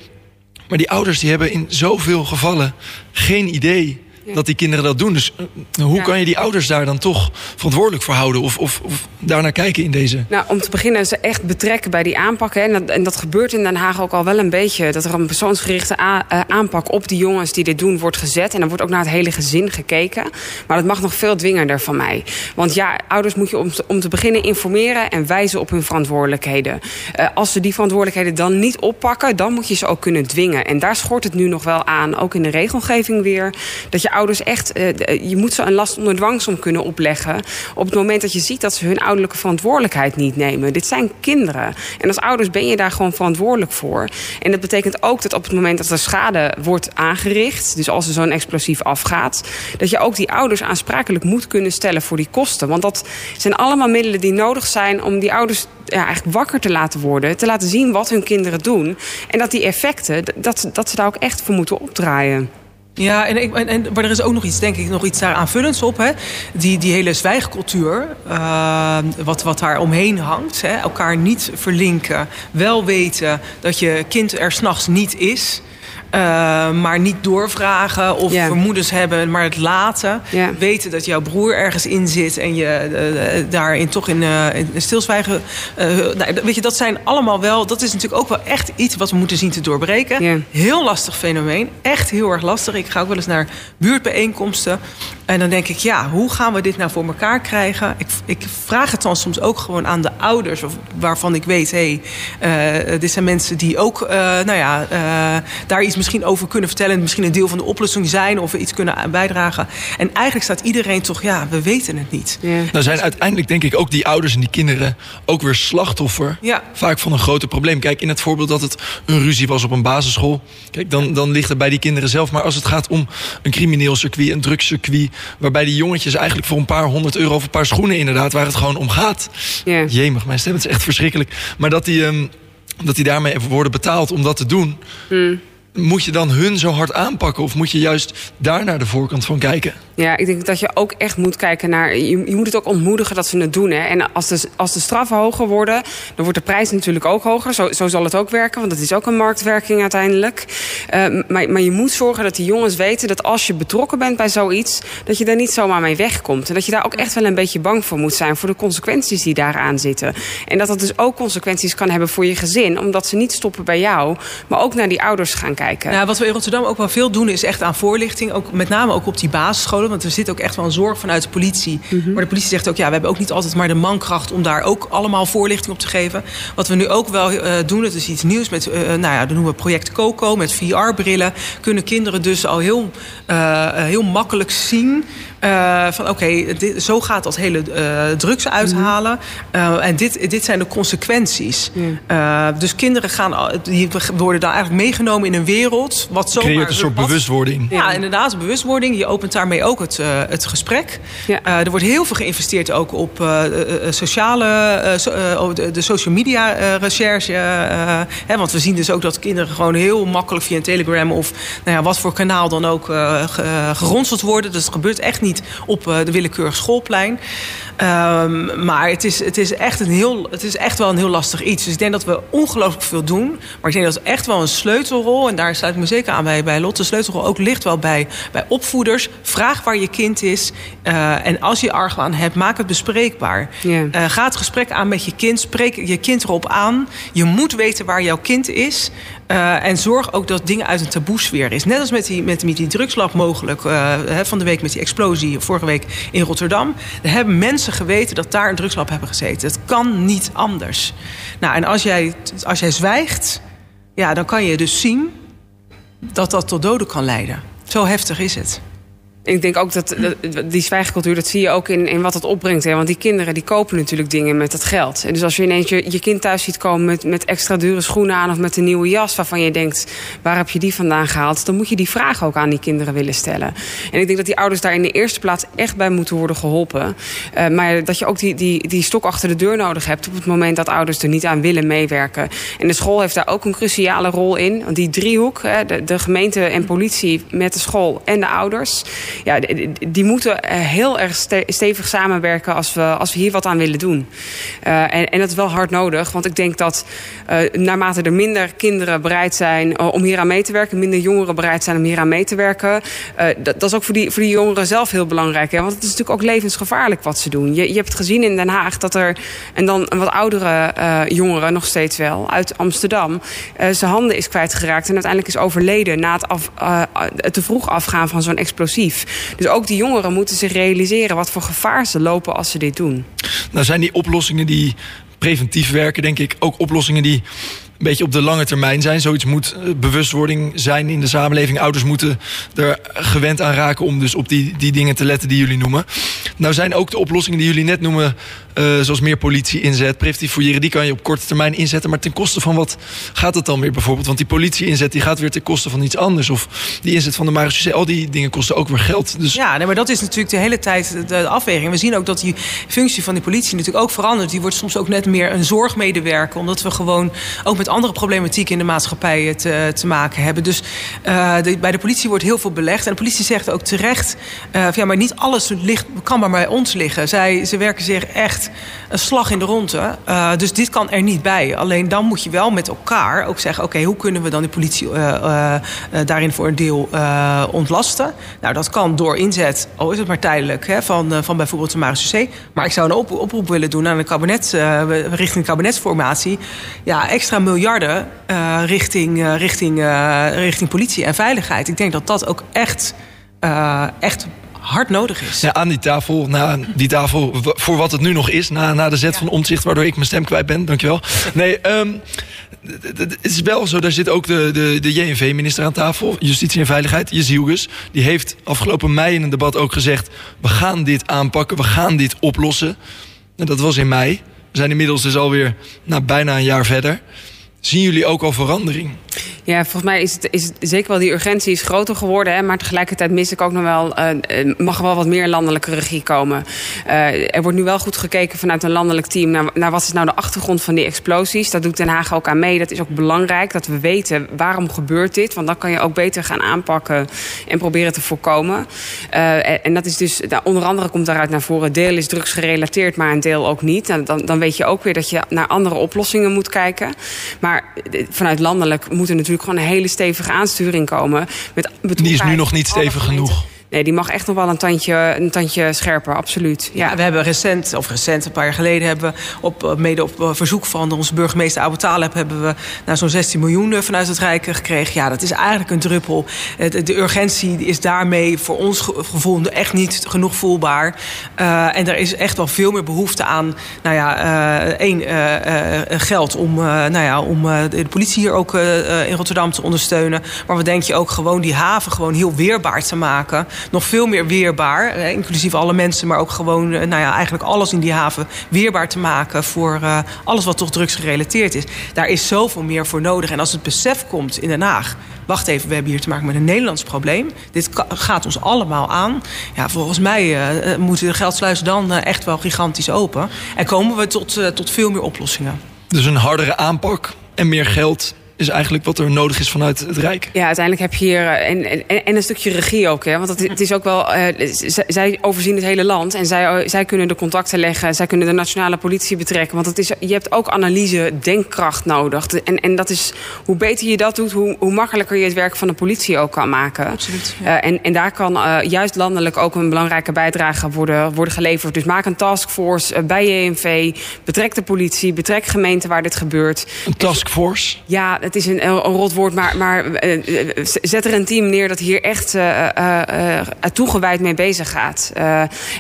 Maar die ouders die hebben in zoveel gevallen geen idee dat die kinderen dat doen. Dus uh, hoe kan je die ouders daar dan toch verantwoordelijk voor houden? Of, of, of daarnaar kijken in deze... Nou, om te beginnen ze echt betrekken bij die aanpak. Hè. En, dat, en dat gebeurt in Den Haag ook al wel een beetje. Dat er een persoonsgerichte eh, aanpak op die jongens die dit doen wordt gezet. En dan wordt ook naar het hele gezin gekeken. Maar dat mag nog veel dwingender van mij. Want ja, ouders moet je om te, om te beginnen informeren en wijzen op hun verantwoordelijkheden. Eh, als ze die verantwoordelijkheden dan niet oppakken, dan moet je ze ook kunnen dwingen. En daar schort het nu nog wel aan, ook in de regelgeving weer. Dat je ouders echt, eh, d- je moet ze een last onder dwangsom kunnen opleggen. Op het moment dat je ziet dat ze hun ouderlijke verantwoordelijkheid niet nemen. Dit zijn kinderen. En als ouders ben je daar gewoon verantwoordelijk voor. En dat betekent ook dat op het moment dat er schade wordt aangericht, dus als er zo'n explosief afgaat, dat je ook die ouders aansprakelijk moet kunnen stellen voor die kosten. Want dat zijn allemaal middelen die nodig zijn om die ouders ja, eigenlijk wakker te laten worden, te laten zien wat hun kinderen doen. En dat die effecten, dat, dat ze daar ook echt voor moeten opdraaien. Ja, en, en, en, maar er is ook nog iets, denk ik, nog iets daar aanvullends op. Hè? Die, die hele zwijgcultuur, uh, wat, wat daar omheen hangt. Hè? Elkaar niet verlinken. Wel weten dat je kind er s'nachts niet is. Uh, maar niet doorvragen of Ja. vermoedens hebben, maar het laten. Ja. Weten dat jouw broer ergens in zit en je uh, daarin toch in, uh, in stilzwijgen. nou, weet je, dat zijn allemaal wel. Dat is natuurlijk ook wel echt iets wat we moeten zien te doorbreken. Ja. Heel lastig fenomeen. Echt heel erg lastig. Ik ga ook wel eens naar buurtbijeenkomsten. En dan denk ik, ja, hoe gaan we dit nou voor elkaar krijgen? Ik, ik vraag het dan soms ook gewoon aan de ouders, of waarvan ik weet, hé, hey, uh, dit zijn mensen die ook, uh, nou ja, uh, daar iets misschien over kunnen vertellen. Misschien een deel van de oplossing zijn of we iets kunnen bijdragen. En eigenlijk staat iedereen toch, ja, we weten het niet. Ja. Nou zijn uiteindelijk denk ik ook die ouders en die kinderen ook weer slachtoffer. Ja. Vaak van een groter probleem. Kijk, in het voorbeeld dat het een ruzie was op een basisschool. Kijk, dan, dan ligt het bij die kinderen zelf. Maar als het gaat om een crimineel circuit, een drugscircuit. Waarbij die jongetjes eigenlijk voor een paar honderd euro of een paar schoenen inderdaad, waar het gewoon om gaat. Ja. Jemig, mijn stem het is echt verschrikkelijk. Maar dat die, um, dat die daarmee worden betaald om dat te doen. Hmm. Moet je dan hun zo hard aanpakken? Of moet je juist daar naar de voorkant van kijken? Ja, ik denk dat je ook echt moet kijken naar. Je, moet het ook ontmoedigen dat ze het doen. Hè. En als de, als de straffen hoger worden, dan wordt de prijs natuurlijk ook hoger. Zo, zo zal het ook werken, want dat is ook een marktwerking uiteindelijk. Uh, maar, maar je moet zorgen dat die jongens weten dat als je betrokken bent bij zoiets, dat je daar niet zomaar mee wegkomt. En dat je daar ook echt wel een beetje bang voor moet zijn voor de consequenties die daaraan zitten. En dat dat dus ook consequenties kan hebben voor je gezin, omdat ze niet stoppen bij jou, maar ook naar die ouders gaan kijken. Nou, wat we in Rotterdam ook wel veel doen, is echt aan voorlichting. Ook, met name ook op die basisscholen. Want er zit ook echt wel een zorg vanuit de politie. Mm -hmm. Maar de politie zegt ook, ja, we hebben ook niet altijd maar de mankracht om daar ook allemaal voorlichting op te geven. Wat we nu ook wel uh, doen, dat is iets nieuws met, uh, nou ja, dat noemen we project COCO, met VR-brillen. Kunnen kinderen dus al heel, uh, heel makkelijk zien. Uh, van oké, okay, zo gaat dat hele uh, drugs uithalen. Uh, en dit, dit zijn de consequenties. Dus kinderen gaan, die worden dan eigenlijk meegenomen in een wereld. Wat zomaar, Creëert een soort wat, bewustwording. Ja, inderdaad, bewustwording. Je opent daarmee ook het, het gesprek. Er wordt heel veel geïnvesteerd ook op sociale, so, de, de, social media recherche. Hè, want we zien dus ook dat kinderen gewoon heel makkelijk via een Telegram of nou ja, wat voor kanaal dan ook geronseld worden. Dus het gebeurt echt niet op uh, de willekeurige schoolplein. Um, maar het is, het, is echt een heel, het is echt wel een heel lastig iets. Dus ik denk dat we ongelooflijk veel doen. Maar ik denk dat echt wel een sleutelrol... en daar sluit ik me zeker aan bij, bij Lotte... de sleutelrol ook ligt wel bij, bij opvoeders. Vraag waar je kind is. Uh, en als je argwaan hebt, maak het bespreekbaar. Yeah. Uh, ga het gesprek aan met je kind. Spreek je kind erop aan. Je moet weten waar jouw kind is. Uh, en zorg ook dat dingen uit een taboesfeer is. Net als met die, met, die drugslab mogelijk. Uh, van de week met die explosie, vorige week in Rotterdam. Er hebben mensen geweten dat daar een drugslab hebben gezeten. Het kan niet anders. Nou, en als jij, als jij zwijgt, ja, dan kan je dus zien dat dat tot doden kan leiden. Zo heftig is het. Ik denk ook dat, die zwijgcultuur, dat zie je ook in, in wat het opbrengt. Hè? Want die kinderen die kopen natuurlijk dingen met dat geld. En dus als je ineens je, kind thuis ziet komen met, met extra dure schoenen aan... of met een nieuwe jas waarvan je denkt, waar heb je die vandaan gehaald? Dan moet je die vraag ook aan die kinderen willen stellen. En ik denk dat die ouders daar in de eerste plaats echt bij moeten worden geholpen. Uh, maar dat je ook die, die, die stok achter de deur nodig hebt... op het moment dat ouders er niet aan willen meewerken. En de school heeft daar ook een cruciale rol in. Want die driehoek, hè, de gemeente en politie met de school en de ouders... ja, die moeten heel erg stevig samenwerken als we, als we hier wat aan willen doen. en, en dat is wel hard nodig, want ik denk dat naarmate er minder kinderen bereid zijn om hier aan mee te werken, minder jongeren bereid zijn om hier aan mee te werken, dat, dat, is ook voor die, voor die jongeren zelf heel belangrijk. Hè? Want het is natuurlijk ook levensgevaarlijk wat ze doen. Je, je hebt gezien in Den Haag dat er, en dan wat oudere jongeren nog steeds wel, uit Amsterdam, zijn handen is kwijtgeraakt en uiteindelijk is overleden na het te vroeg afgaan van zo'n explosief. Dus ook die jongeren moeten zich realiseren wat voor gevaar ze lopen als ze dit doen. Nou zijn die oplossingen die preventief werken, denk ik, ook oplossingen die beetje op de lange termijn zijn. Zoiets moet eh, bewustwording zijn in de samenleving. Ouders moeten er gewend aan raken om dus op die, die dingen te letten die jullie noemen. Nou zijn ook de oplossingen die jullie net noemen, uh, zoals meer politie inzet, preventief fouilleren, die kan je op korte termijn inzetten. Maar ten koste van wat gaat het dan weer bijvoorbeeld? Want die politie inzet die gaat weer ten koste van iets anders. Of die inzet van de marechaussee, al die dingen kosten ook weer geld. Dus... Ja, nee, maar dat is natuurlijk de hele tijd de afweging. We zien ook dat die functie van die politie natuurlijk ook verandert. Die wordt soms ook net meer een zorgmedewerker. Omdat we gewoon ook met andere problematiek in de maatschappij te, te maken hebben. Dus de, bij de politie wordt heel veel belegd. En de politie zegt ook terecht: ja, maar niet alles ligt, kan maar bij ons liggen. Zij, ze werken zich echt een slag in de ronde. Dus dit kan er niet bij. Alleen dan moet je wel met elkaar ook zeggen: oké, hoe kunnen we dan de politie daarin voor een deel ontlasten? Nou, dat kan door inzet, al is het maar tijdelijk, hè, van, van bijvoorbeeld de marechaussee. Maar ik zou een op oproep willen doen aan de kabinet, richting kabinetsformatie. Ja, extra miljarden uh, richting, uh, richting, uh, richting politie en veiligheid. Ik denk dat dat ook echt, echt hard nodig is. Ja, aan die tafel, na die tafel voor wat het nu nog is, na, na de zet ja. van omzicht, waardoor ik mijn stem kwijt ben, dankjewel. Nee, um, het is wel zo, daar zit ook de, de, de JNV-minister aan tafel, Justitie en Veiligheid, Jezielgus. Die heeft afgelopen mei in een debat ook gezegd: we gaan dit aanpakken, we gaan dit oplossen. En dat was in mei. We zijn inmiddels dus alweer nou, bijna een jaar verder. Zien jullie ook al verandering? Ja, volgens mij is het, is zeker wel die urgentie is groter geworden. Hè, maar tegelijkertijd mis ik ook nog wel, uh, mag wel wat meer landelijke regie komen. Uh, er wordt nu wel goed gekeken vanuit een landelijk team naar, naar wat is nou de achtergrond van die explosies. Dat doet Den Haag ook aan mee. Dat is ook belangrijk dat we weten waarom gebeurt dit. Want dan kan je ook beter gaan aanpakken en proberen te voorkomen. En dat is dus, nou, onder andere komt daaruit naar voren, deel is drugsgerelateerd, maar een deel ook niet. En dan, dan weet je ook weer dat je naar andere oplossingen moet kijken. Maar vanuit landelijk moet er natuurlijk natuurlijk gewoon een hele stevige aansturing komen. Met die is nu nog niet stevig genoeg. Nee, die mag echt nog wel een tandje, een tandje scherper, absoluut. Ja. we hebben recent, of recent, een paar jaar geleden... hebben we op, mede op eh, verzoek van onze burgemeester Abu Taleb... hebben we nou, zo'n 16 miljoen eh, vanuit het Rijk gekregen. Ja, dat is eigenlijk een druppel. De urgentie is daarmee voor ons gevoel echt niet genoeg voelbaar. En er is echt wel veel meer behoefte aan... nou ja, één, geld om, nou ja, om de politie hier ook in Rotterdam te ondersteunen. Maar we denken je ook gewoon die haven gewoon heel weerbaar te maken nog veel meer weerbaar. Eh, inclusief alle mensen, maar ook gewoon eh, nou ja, eigenlijk alles in die haven weerbaar te maken voor uh, alles wat toch drugsgerelateerd is. Daar is zoveel meer voor nodig. En als het besef komt in Den Haag. Wacht even, we hebben hier te maken met een Nederlands probleem. Dit gaat ons allemaal aan. Ja, volgens mij uh, moeten de geldsluizen dan echt wel gigantisch open. En komen we tot, tot veel meer oplossingen. Dus een hardere aanpak en meer geld is eigenlijk wat er nodig is vanuit het Rijk. Ja, uiteindelijk heb je hier. Eh, en, en, en een stukje regie ook. Hè? Want het, het is ook wel. Uh, zij overzien het hele land. En zij, eh, zij kunnen de contacten leggen. Zij kunnen de nationale politie betrekken. Want het is, je hebt ook analyse, denkkracht nodig. En, en dat is. Hoe beter je dat doet, hoe, hoe makkelijker je het werk van de politie ook kan maken. Absoluut. Ja. Uh, en, en daar kan uh, juist landelijk ook een belangrijke bijdrage worden, worden geleverd. Dus maak een taskforce bij JNV. Betrek de politie. Betrek gemeenten waar dit gebeurt. Een taskforce? Ja, het is een, een rot woord, maar, maar uh, zet er een team neer dat hier echt uh, uh, toegewijd mee bezig gaat.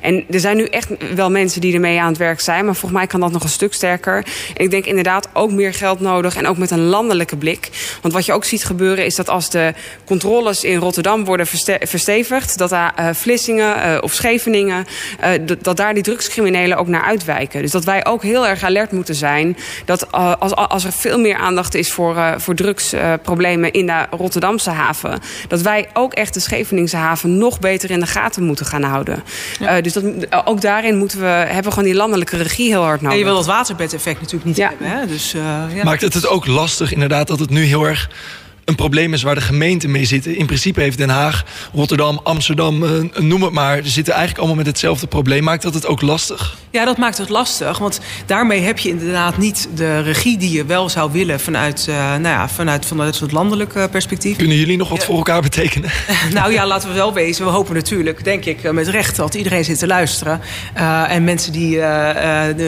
en er zijn nu echt wel mensen die ermee aan het werk zijn, maar volgens mij kan dat nog een stuk sterker. En ik denk inderdaad ook meer geld nodig en ook met een landelijke blik. Want wat je ook ziet gebeuren is dat als de controles in Rotterdam worden verstevigd, dat daar Vlissingen of Scheveningen, dat daar die drugscriminelen ook naar uitwijken. Dus dat wij ook heel erg alert moeten zijn dat als, als er veel meer aandacht is voor voor drugsproblemen in de Rotterdamse haven. Dat wij ook echt de Scheveningse haven nog beter in de gaten moeten gaan houden. Ja. Uh, dus dat, ook daarin moeten we, hebben we gewoon die landelijke regie heel hard nodig. En je wil dat waterbedeffect natuurlijk niet ja. hebben. Hè? Dus, uh, ja. Maakt het het ook lastig inderdaad dat het nu heel erg een probleem is waar de gemeenten mee zitten. In principe heeft Den Haag, Rotterdam, Amsterdam, eh, noem het maar. Ze zitten eigenlijk allemaal met hetzelfde probleem. Maakt dat het ook lastig? Ja, dat maakt het lastig. Want daarmee heb je inderdaad niet de regie die je wel zou willen vanuit, uh, nou ja, vanuit, vanuit het landelijke perspectief. Kunnen jullie nog wat voor elkaar betekenen? [laughs] nou ja, laten we wel wezen. We hopen natuurlijk, denk ik, met recht dat iedereen zit te luisteren. Uh, en mensen die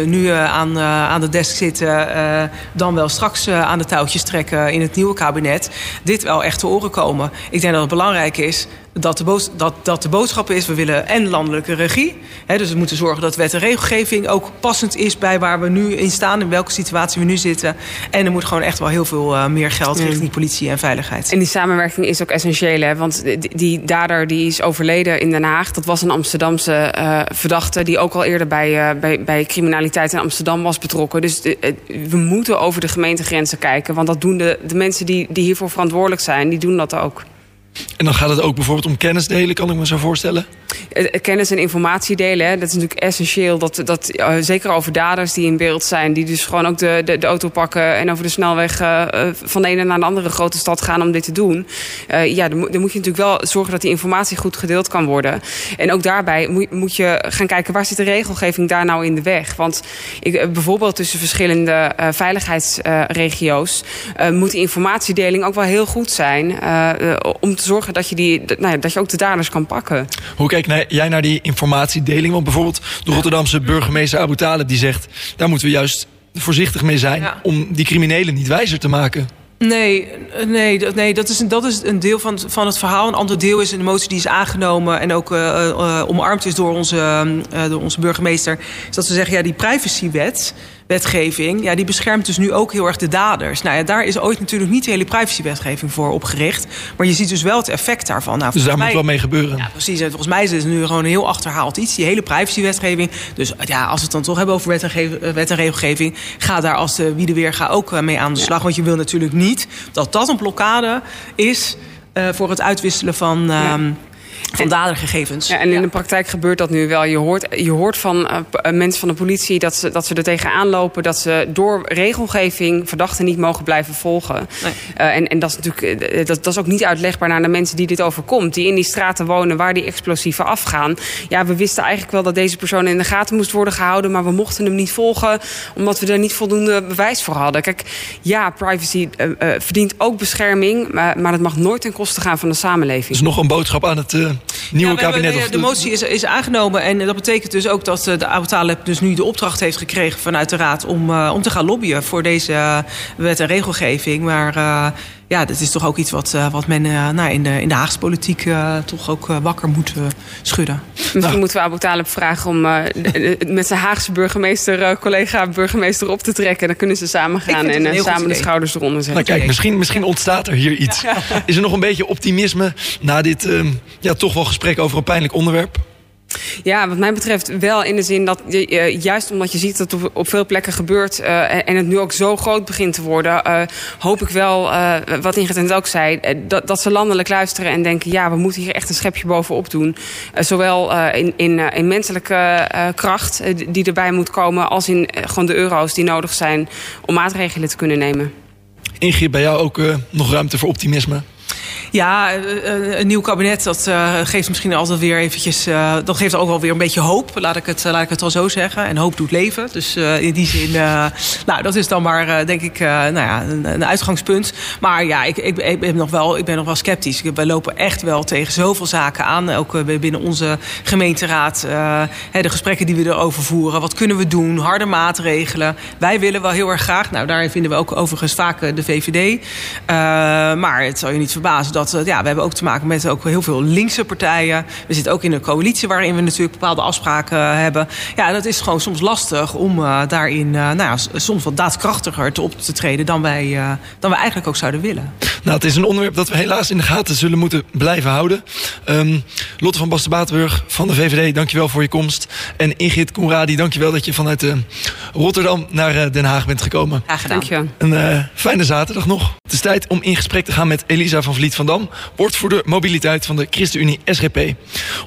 nu aan, aan de desk zitten, dan wel straks aan de touwtjes trekken in het nieuwe kabinet dit wel echt te oren komen. Ik denk dat het belangrijk is dat de, dat, dat de boodschap is... we willen en landelijke regie. Hè, dus we moeten zorgen dat wet en regelgeving ook passend is... bij waar we nu in staan, in welke situatie we nu zitten. En er moet gewoon echt wel heel veel uh, meer geld richting politie en veiligheid. En die samenwerking is ook essentieel, hè? Want die, die dader die is overleden in Den Haag... dat was een Amsterdamse uh, verdachte... die ook al eerder bij, uh, bij, bij criminaliteit in Amsterdam was betrokken. Dus we moeten over de gemeentegrenzen kijken. Want dat doen de, de mensen die, die hiervoor verantwoordelijk zijn... die doen dat ook. En dan gaat het ook bijvoorbeeld om kennis delen, kan ik me zo voorstellen? Eh, kennis en informatie delen, hè, dat is natuurlijk essentieel. Dat, dat, uh, zeker over daders die in beeld zijn, die dus gewoon ook de, de, de auto pakken en over de snelweg van de ene naar de andere grote stad gaan om dit te doen. ja, dan, dan, moet je natuurlijk wel zorgen dat die informatie goed gedeeld kan worden. En ook daarbij moet, moet je gaan kijken waar zit de regelgeving daar nou in de weg. Want ik, bijvoorbeeld tussen verschillende veiligheidsregio's moet die informatiedeling ook wel heel goed zijn om te zorgen dat je, die, nou ja, dat je ook de daders kan pakken. Hoe kijk jij naar die informatiedeling? Want bijvoorbeeld de Rotterdamse burgemeester Abu Talib die zegt... daar moeten we juist voorzichtig mee zijn om die criminelen niet wijzer te maken. Nee, nee, nee dat, is, dat is een deel van, van het verhaal. Een ander deel is een motie die is aangenomen en ook uh, uh, omarmd is door onze, uh, door onze burgemeester. Is dat ze zeggen, ja, die privacywet wetgeving, ja, die beschermt dus nu ook heel erg de daders. Nou ja, daar is ooit natuurlijk niet de hele privacywetgeving voor opgericht. Maar je ziet dus wel het effect daarvan. Nou, dus daar moet wel mee gebeuren. Ja, precies. En volgens mij is het nu gewoon een heel achterhaald iets, die hele privacywetgeving. Dus ja, als we het dan toch hebben over wet en, wet en regelgeving, ga daar als de wie de weer ga ook mee aan de slag. Want je wil natuurlijk niet dat dat een blokkade is uh, voor het uitwisselen van. Ja. Van dadergegevens. Ja, en in de praktijk gebeurt dat nu wel. Je hoort, je hoort van uh, mensen van de politie dat ze, dat ze er tegenaan lopen... dat ze door regelgeving verdachten niet mogen blijven volgen. Nee. Uh, en, en dat is natuurlijk uh, dat, dat is ook niet uitlegbaar naar de mensen die dit overkomt. Die in die straten wonen waar die explosieven afgaan. Ja, we wisten eigenlijk wel dat deze persoon in de gaten moest worden gehouden... maar we mochten hem niet volgen omdat we er niet voldoende bewijs voor hadden. Kijk, ja, privacy verdient ook bescherming... Maar, maar het mag nooit ten koste gaan van de samenleving. Dus nog een boodschap aan het nieuwe ja, kabinet. Hebben, de, de motie is, is aangenomen en dat betekent dus ook dat de Abu Talib dus nu de opdracht heeft gekregen vanuit de Raad om, uh, om te gaan lobbyen voor deze wet en regelgeving. Maar ja, dat is toch ook iets wat, uh, wat men uh, nou, in, de, in de Haagse politiek uh, toch ook wakker moet schudden. Misschien nou. moeten we Abu Talib vragen om met zijn Haagse burgemeester, collega burgemeester op te trekken. Dan kunnen ze samen gaan en samen de schouders eronder zetten. Nou, kijk, misschien, misschien ontstaat er hier iets. Ja. Is er nog een beetje optimisme na dit ehm, ja, toch wel gesprek over een pijnlijk onderwerp? Ja, wat mij betreft wel in de zin dat uh, juist omdat je ziet dat het op, veel plekken gebeurt uh, en het nu ook zo groot begint te worden, uh, hoop ik wel, wat Ingrid het ook zei, dat, dat ze landelijk luisteren en denken, ja, we moeten hier echt een schepje bovenop doen. zowel in, in, in menselijke kracht die erbij moet komen, als in gewoon de euro's die nodig zijn om maatregelen te kunnen nemen. Ingrid, bij jou ook nog ruimte voor optimisme? Ja, een nieuw kabinet, dat uh, geeft misschien altijd weer eventjes... Dat geeft ook wel weer een beetje hoop, laat ik het, laat ik het al zo zeggen. En hoop doet leven. Dus in die zin, nou, dat is dan maar, denk ik, nou ja, een, uitgangspunt. Maar ja, ik, ik, ik, ben nog wel, ik ben nog wel sceptisch. Wij lopen echt wel tegen zoveel zaken aan. Ook binnen onze gemeenteraad. De gesprekken die we erover voeren. Wat kunnen we doen? Harde maatregelen. Wij willen wel heel erg graag. Nou, daarin vinden we ook overigens vaak de VVD. maar het zal je niet verbazen dat dat, ja, we hebben ook te maken met ook heel veel linkse partijen. We zitten ook in een coalitie waarin we natuurlijk bepaalde afspraken hebben. Ja, dat is gewoon soms lastig om uh, daarin nou ja, soms wat daadkrachtiger te op te treden dan wij, dan we eigenlijk ook zouden willen. Nou, het is een onderwerp dat we helaas in de gaten zullen moeten blijven houden. Um, Lotte van Basten-Batenburg van de VVD, dankjewel voor je komst. En Ingrid Koenradi, dankjewel dat je vanuit Rotterdam naar Den Haag bent gekomen. Graag gedaan. Dankjewel. Een fijne zaterdag nog. Het is tijd om in gesprek te gaan met Elisa van Vliet van Dam, woordvoerder mobiliteit van de ChristenUnie SGP.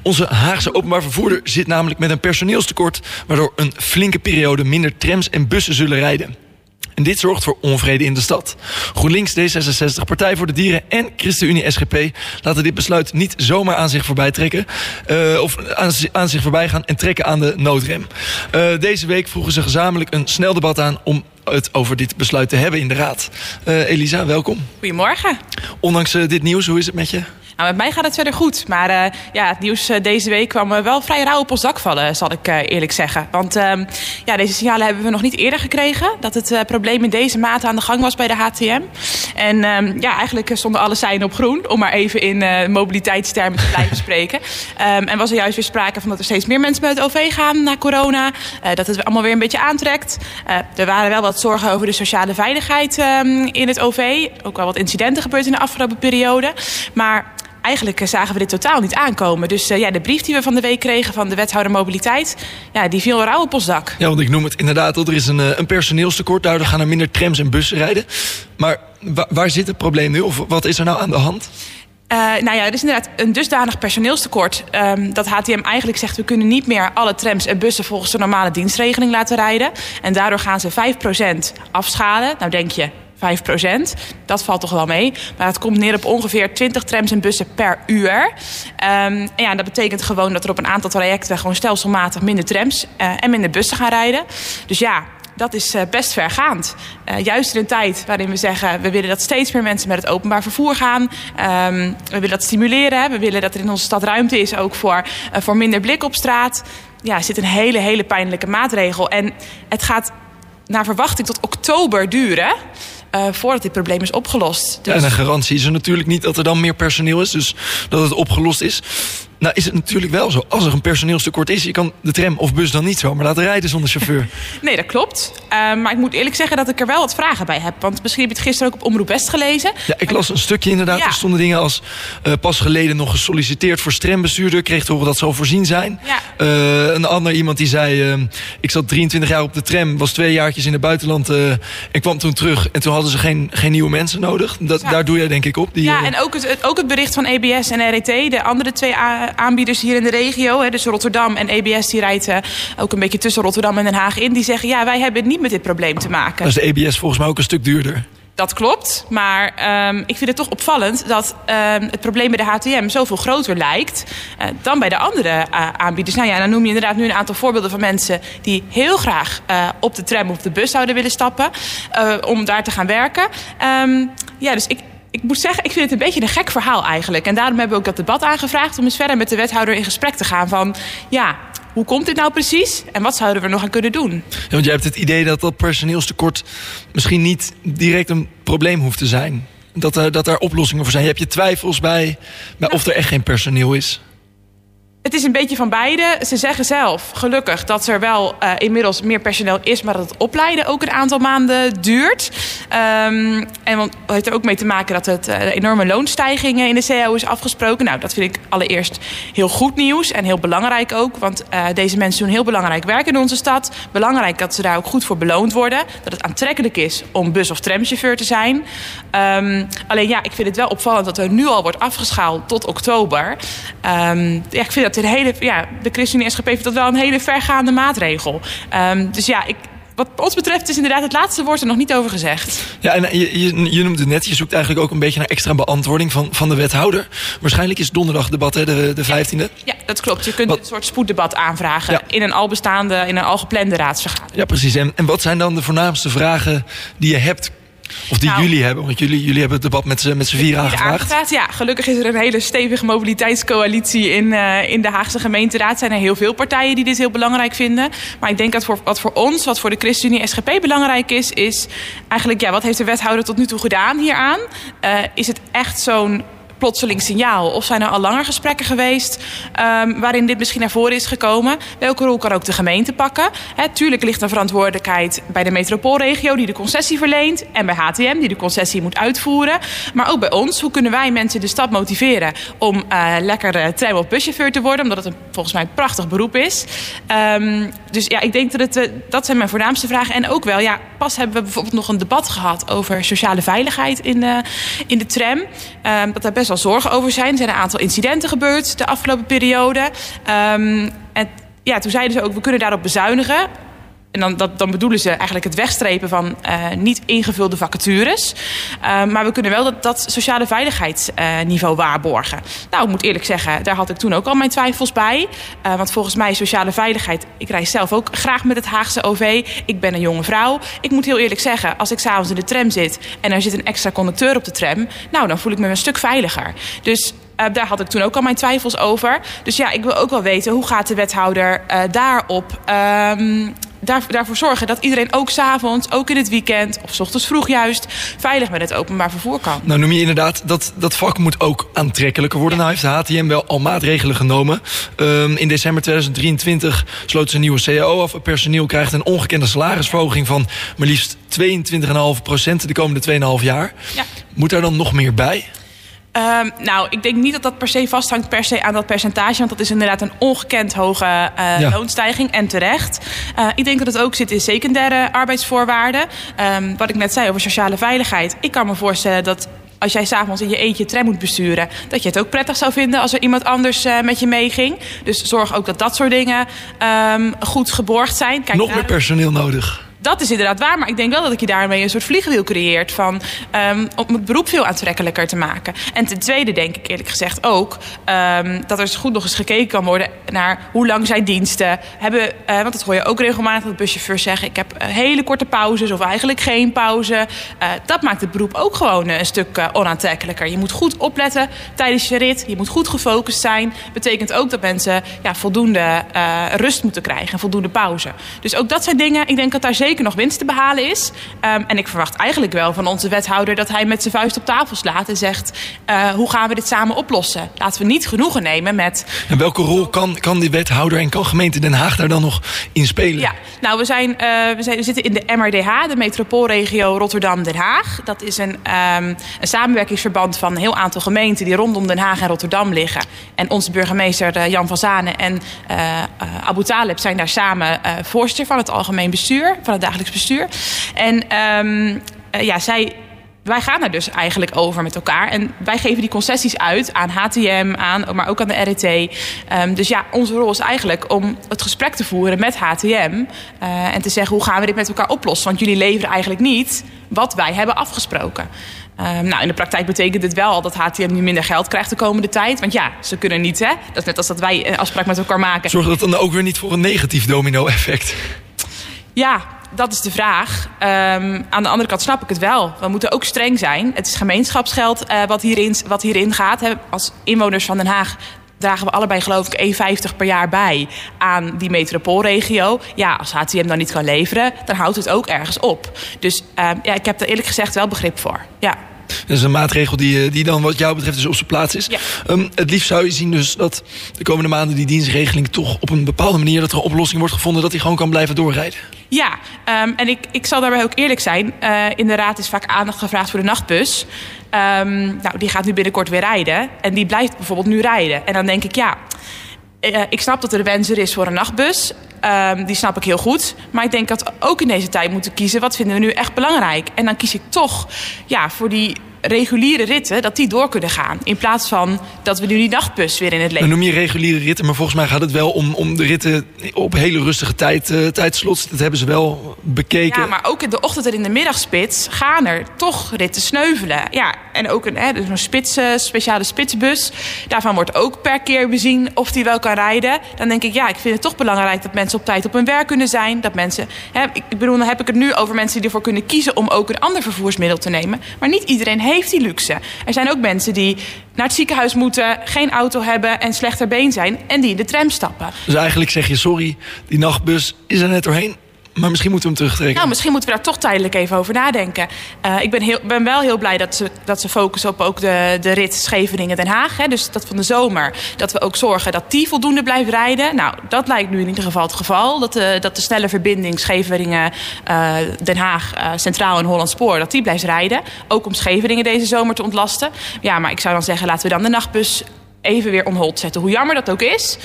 Onze Haagse openbaar vervoerder zit namelijk met een personeelstekort, waardoor een flinke periode minder trams en bussen zullen rijden. En dit zorgt voor onvrede in de stad. GroenLinks, D66, Partij voor de Dieren en ChristenUnie SGP laten dit besluit niet zomaar aan zich voorbij trekken. Uh, of aan, zich voorbij gaan en trekken aan de noodrem. Uh, deze week vroegen ze gezamenlijk een snel debat aan om het over dit besluit te hebben in de Raad. Uh, Elisa, welkom. Goedemorgen. Ondanks dit nieuws, hoe is het met je? Nou, met mij gaat het verder goed. Maar uh, ja, het nieuws uh, deze week kwam uh, wel vrij rauw op ons dak vallen, zal ik eerlijk zeggen. Want ehm, ja, deze signalen hebben we nog niet eerder gekregen. Dat het probleem in deze mate aan de gang was bij de HTM. En um, ja, eigenlijk stonden alle seinen op groen. Om maar even in mobiliteitstermen te blijven [laughs] spreken. Um, en was er juist weer sprake van dat er steeds meer mensen met het OV gaan na corona. dat het allemaal weer een beetje aantrekt. er waren wel wat zorgen over de sociale veiligheid in het OV. Ook wel wat incidenten gebeurd in de afgelopen periode. Maar eigenlijk zagen we dit totaal niet aankomen. Dus uh, ja, de brief die we van de week kregen van de wethouder mobiliteit, ja, die viel rauw op ons dak. Ja, want ik noem het inderdaad, er is een, een personeelstekort. Daardoor gaan er minder trams en bussen rijden. Maar waar, waar zit het probleem nu? Of wat is er nou aan de hand? Uh, nou ja, er is inderdaad een dusdanig personeelstekort um, dat HTM eigenlijk zegt we kunnen niet meer alle trams en bussen volgens de normale dienstregeling laten rijden. En daardoor gaan ze 5% afschalen. Nou denk je, 5% Dat valt toch wel mee. Maar het komt neer op ongeveer 20 trams en bussen per uur. Um, en ja, dat betekent gewoon dat er op een aantal trajecten gewoon stelselmatig minder trams uh, en minder bussen gaan rijden. Dus ja, dat is uh, best vergaand. Uh, juist in een tijd waarin we zeggen... we willen dat steeds meer mensen met het openbaar vervoer gaan. Um, we willen dat stimuleren. We willen dat er in onze stad ruimte is ook voor, uh, voor minder blik op straat. Ja, zit een hele, hele pijnlijke maatregel. En het gaat naar verwachting tot oktober duren... Uh, voordat dit probleem is opgelost. Dus... Ja, en een garantie is er natuurlijk niet dat er dan meer personeel is, dus dat het opgelost is. Nou is het natuurlijk wel zo. Als er een personeelstekort is, je kan de tram of bus dan niet zomaar laten rijden zonder chauffeur. [laughs] nee, dat klopt. Uh, maar ik moet eerlijk zeggen dat ik er wel wat vragen bij heb. Want misschien heb je het gisteren ook op Omroep West gelezen. Ja, ik las een stukje inderdaad. Ja. Er stonden dingen als uh, pas geleden nog gesolliciteerd voor trambestuurder. Kreeg te horen dat ze al voorzien zijn. Ja. Uh, een ander iemand die zei, ik zat 23 jaar op de tram. Was twee jaartjes in het buitenland en kwam toen terug. En toen hadden ze geen, geen nieuwe mensen nodig. Dat, ja. Daar doe jij denk ik op. Die, ja, en ook het, ook het bericht van EBS en RET. De andere twee aanbieders hier in de regio, hè, dus Rotterdam en EBS, die rijdt uh, ook een beetje tussen Rotterdam en Den Haag in. Die zeggen, ja, wij hebben niet met dit probleem te maken. Dat is de EBS volgens mij ook een stuk duurder. Dat klopt, maar um, ik vind het toch opvallend dat um, het probleem bij de HTM zoveel groter lijkt uh, dan bij de andere uh, aanbieders. Nou ja, dan noem je inderdaad nu een aantal voorbeelden van mensen die heel graag uh, op de tram of de bus zouden willen stappen om daar te gaan werken. Um, ja, dus ik, ik moet zeggen, ik vind het een beetje een gek verhaal eigenlijk. En daarom hebben we ook dat debat aangevraagd om eens verder met de wethouder in gesprek te gaan van ja. Hoe komt dit nou precies en wat zouden we nog aan kunnen doen? Ja, want jij hebt het idee dat dat personeelstekort misschien niet direct een probleem hoeft te zijn. Dat er, dat er oplossingen voor zijn. Heb je twijfels bij, of er echt geen personeel is? Het is een beetje van beide. Ze zeggen zelf, gelukkig, dat er wel uh, inmiddels meer personeel is... maar dat het opleiden ook een aantal maanden duurt. Um, en het heeft er ook mee te maken dat het uh, enorme loonstijgingen in de CAO is afgesproken. Nou, dat vind ik allereerst heel goed nieuws en heel belangrijk ook. Want uh, deze mensen doen heel belangrijk werk in onze stad. Belangrijk dat ze daar ook goed voor beloond worden. Dat het aantrekkelijk is om bus- of tramchauffeur te zijn. Um, alleen ja, ik vind het wel opvallend dat er nu al wordt afgeschaald tot oktober. Um, ja, ik vind dat een hele, ja, de ChristenUnie SGP vindt dat wel een hele vergaande maatregel. Um, dus ja, ik, wat ons betreft is inderdaad het laatste woord er nog niet over gezegd. Ja, en je, je, je noemde het net, je zoekt eigenlijk ook een beetje naar extra beantwoording van, van de wethouder. Waarschijnlijk is donderdag debat, hè, de, de 15e. Ja, ja, dat klopt. Je kunt wat? een soort spoeddebat aanvragen ja. in een al bestaande, in een al geplande raadsvergadering. Ja, precies. En, en wat zijn dan de voornaamste vragen die je hebt of die nou, jullie hebben, want jullie, jullie hebben het debat met z'n met vier aangevraagd. Ja, gelukkig is er een hele stevige mobiliteitscoalitie in, uh, in de Haagse gemeenteraad. Er zijn er heel veel partijen die dit heel belangrijk vinden. Maar ik denk dat voor, wat voor ons, wat voor de ChristenUnie SGP belangrijk is, is eigenlijk, ja, wat heeft de wethouder tot nu toe gedaan hieraan? Uh, is het echt zo'n plotseling signaal? Of zijn er al langer gesprekken geweest um, waarin dit misschien naar voren is gekomen? Welke rol kan ook de gemeente pakken? Tuurlijk ligt er verantwoordelijkheid bij de metropoolregio die de concessie verleent en bij HTM die de concessie moet uitvoeren. Maar ook bij ons, hoe kunnen wij mensen de stad motiveren om uh, lekker uh, tram- of buschauffeur te worden? Omdat het een, volgens mij een prachtig beroep is. Um, dus ja, ik denk dat het, uh, dat zijn mijn voornaamste vragen. En ook wel, ja, pas hebben we bijvoorbeeld nog een debat gehad over sociale veiligheid in de, in de tram. Um, dat daar best wel zorgen over zijn. Er zijn een aantal incidenten gebeurd de afgelopen periode. Um, en ja, toen zeiden ze ook, we kunnen daarop bezuinigen. En dan, dat, dan bedoelen ze eigenlijk het wegstrepen van uh, niet ingevulde vacatures. Uh, maar we kunnen wel dat, dat sociale veiligheidsniveau waarborgen. Nou, ik moet eerlijk zeggen, daar had ik toen ook al mijn twijfels bij. Uh, want volgens mij sociale veiligheid... Ik reis zelf ook graag met het Haagse OV. Ik ben een jonge vrouw. Ik moet heel eerlijk zeggen, als ik s'avonds in de tram zit... en er zit een extra conducteur op de tram... nou, dan voel ik me een stuk veiliger. Dus daar had ik toen ook al mijn twijfels over. Dus ja, ik wil ook wel weten hoe gaat de wethouder daarop um, daar, daarvoor zorgen dat iedereen ook s'avonds, ook in het weekend of s ochtends vroeg juist veilig met het openbaar vervoer kan. Nou noem je inderdaad dat dat vak moet ook aantrekkelijker worden. Ja. Nou heeft de HTM wel al maatregelen genomen. Um, in december 2023 sloot ze een nieuwe CAO af. Het personeel krijgt een ongekende salarisverhoging van maar liefst 22,5 procent de komende 2,5 jaar. Ja. Moet daar dan nog meer bij? Um, nou, ik denk niet dat dat per se vasthangt per se aan dat percentage. Want dat is inderdaad een ongekend hoge uh, ja. loonstijging en terecht. Uh, ik denk dat het ook zit in secundaire arbeidsvoorwaarden. Um, wat ik net zei over sociale veiligheid. Ik kan me voorstellen dat als jij s'avonds in je eentje tram moet besturen... dat je het ook prettig zou vinden als er iemand anders uh, met je meeging. Dus zorg ook dat dat soort dingen um, goed geborgd zijn. Kijk, Nog meer personeel nodig dat is inderdaad waar. Maar ik denk wel dat ik je daarmee een soort vliegwiel creëert van um, om het beroep veel aantrekkelijker te maken. En ten tweede denk ik eerlijk gezegd ook um, dat er goed nog eens gekeken kan worden naar hoe lang zijn diensten hebben. Uh, want dat hoor je ook regelmatig dat buschauffeurs zeggen: ik heb hele korte pauzes of eigenlijk geen pauze. Uh, dat maakt het beroep ook gewoon een stuk onaantrekkelijker. Je moet goed opletten tijdens je rit. Je moet goed gefocust zijn. Betekent ook dat mensen ja, voldoende rust moeten krijgen en voldoende pauze. Dus ook dat zijn dingen. Ik denk dat daar zeker zeker nog winst te behalen is. Um, en ik verwacht eigenlijk wel van onze wethouder dat hij met zijn vuist op tafel slaat en zegt: uh, hoe gaan we dit samen oplossen? Laten we niet genoegen nemen met. En welke rol kan, kan die wethouder en kan gemeente Den Haag daar dan nog in spelen? Ja, nou, we, zijn, uh, we, zijn, we zitten in de MRDH, de metropoolregio Rotterdam-Den Haag. Dat is een, um, een samenwerkingsverband van een heel aantal gemeenten die rondom Den Haag en Rotterdam liggen. En onze burgemeester uh, Jan van Zanen en Abu Talib zijn daar samen voorzitter van het algemeen bestuur. Van het dagelijks bestuur. En um, uh, ja, zij wij gaan er dus eigenlijk over met elkaar. En wij geven die concessies uit aan HTM, aan, maar ook aan de RET. Um, dus ja, onze rol is eigenlijk om het gesprek te voeren met HTM. Uh, en te zeggen, hoe gaan we dit met elkaar oplossen? Want jullie leveren eigenlijk niet wat wij hebben afgesproken. Um, nou, in de praktijk betekent dit wel dat HTM nu minder geld krijgt de komende tijd. Want ja, ze kunnen niet, hè? Dat is net als dat wij een afspraak met elkaar maken. Zorgt dat dan ook weer niet voor een negatief domino-effect? Ja, dat is de vraag. Um, aan de andere kant snap ik het wel. We moeten ook streng zijn. Het is gemeenschapsgeld uh, wat, hierin, wat hierin gaat. Als inwoners van Den Haag dragen we allebei geloof ik 1,50 per jaar bij aan die metropoolregio. Ja, als HTM dan niet kan leveren, dan houdt het ook ergens op. Dus uh, ja, ik heb er eerlijk gezegd wel begrip voor. Ja. Dat is een maatregel die, die dan wat jou betreft dus op zijn plaats is. Ja. Um, het liefst zou je zien dus dat de komende maanden die dienstregeling toch op een bepaalde manier dat er een oplossing wordt gevonden dat hij gewoon kan blijven doorrijden. Ja, um, en ik, ik zal daarbij ook eerlijk zijn. Uh, in de raad is vaak aandacht gevraagd voor de nachtbus. Um, nou, die gaat nu binnenkort weer rijden. En die blijft bijvoorbeeld nu rijden. En dan denk ik, ja, uh, ik snap dat er wens er is voor een nachtbus. Um, die snap ik heel goed. Maar ik denk dat we ook in deze tijd moeten kiezen... wat vinden we nu echt belangrijk. En dan kies ik toch ja, voor die reguliere ritten, dat die door kunnen gaan. In plaats van dat we nu die nachtbus weer in het leven. Dan noem je reguliere ritten, maar volgens mij gaat het wel om, om de ritten op hele rustige tijd, uh, tijdslots. Dat hebben ze wel bekeken. Ja, maar ook in de ochtend en in de middagspits gaan er toch ritten sneuvelen. Ja, en ook een, hè, dus een spits, speciale spitsbus. Daarvan wordt ook per keer bezien of die wel kan rijden. Dan denk ik, ja, ik vind het toch belangrijk dat mensen op tijd op hun werk kunnen zijn. Dat mensen, hè, ik bedoel, dan heb ik het nu over mensen die ervoor kunnen kiezen om ook een ander vervoersmiddel te nemen. Maar niet iedereen heeft die luxe. Er zijn ook mensen die naar het ziekenhuis moeten, geen auto hebben en slechter been zijn en die in de tram stappen. Dus eigenlijk zeg je sorry, die nachtbus is er net doorheen. Maar misschien moeten we hem terugtrekken. Nou, misschien moeten we daar toch tijdelijk even over nadenken. Uh, ik ben, heel, ben wel heel blij dat ze, dat ze focussen op ook de, de rit Scheveningen-Den Haag. Hè, dus dat van de zomer. Dat we ook zorgen dat die voldoende blijft rijden. Nou, dat lijkt nu in ieder geval het geval. Dat de, dat de snelle verbinding Scheveningen-Den uh, Haag, uh, Centraal en Holland Spoor, dat die blijft rijden. Ook om Scheveningen deze zomer te ontlasten. Ja, maar ik zou dan zeggen, laten we dan de nachtbus even weer on hold zetten. Hoe jammer dat ook is,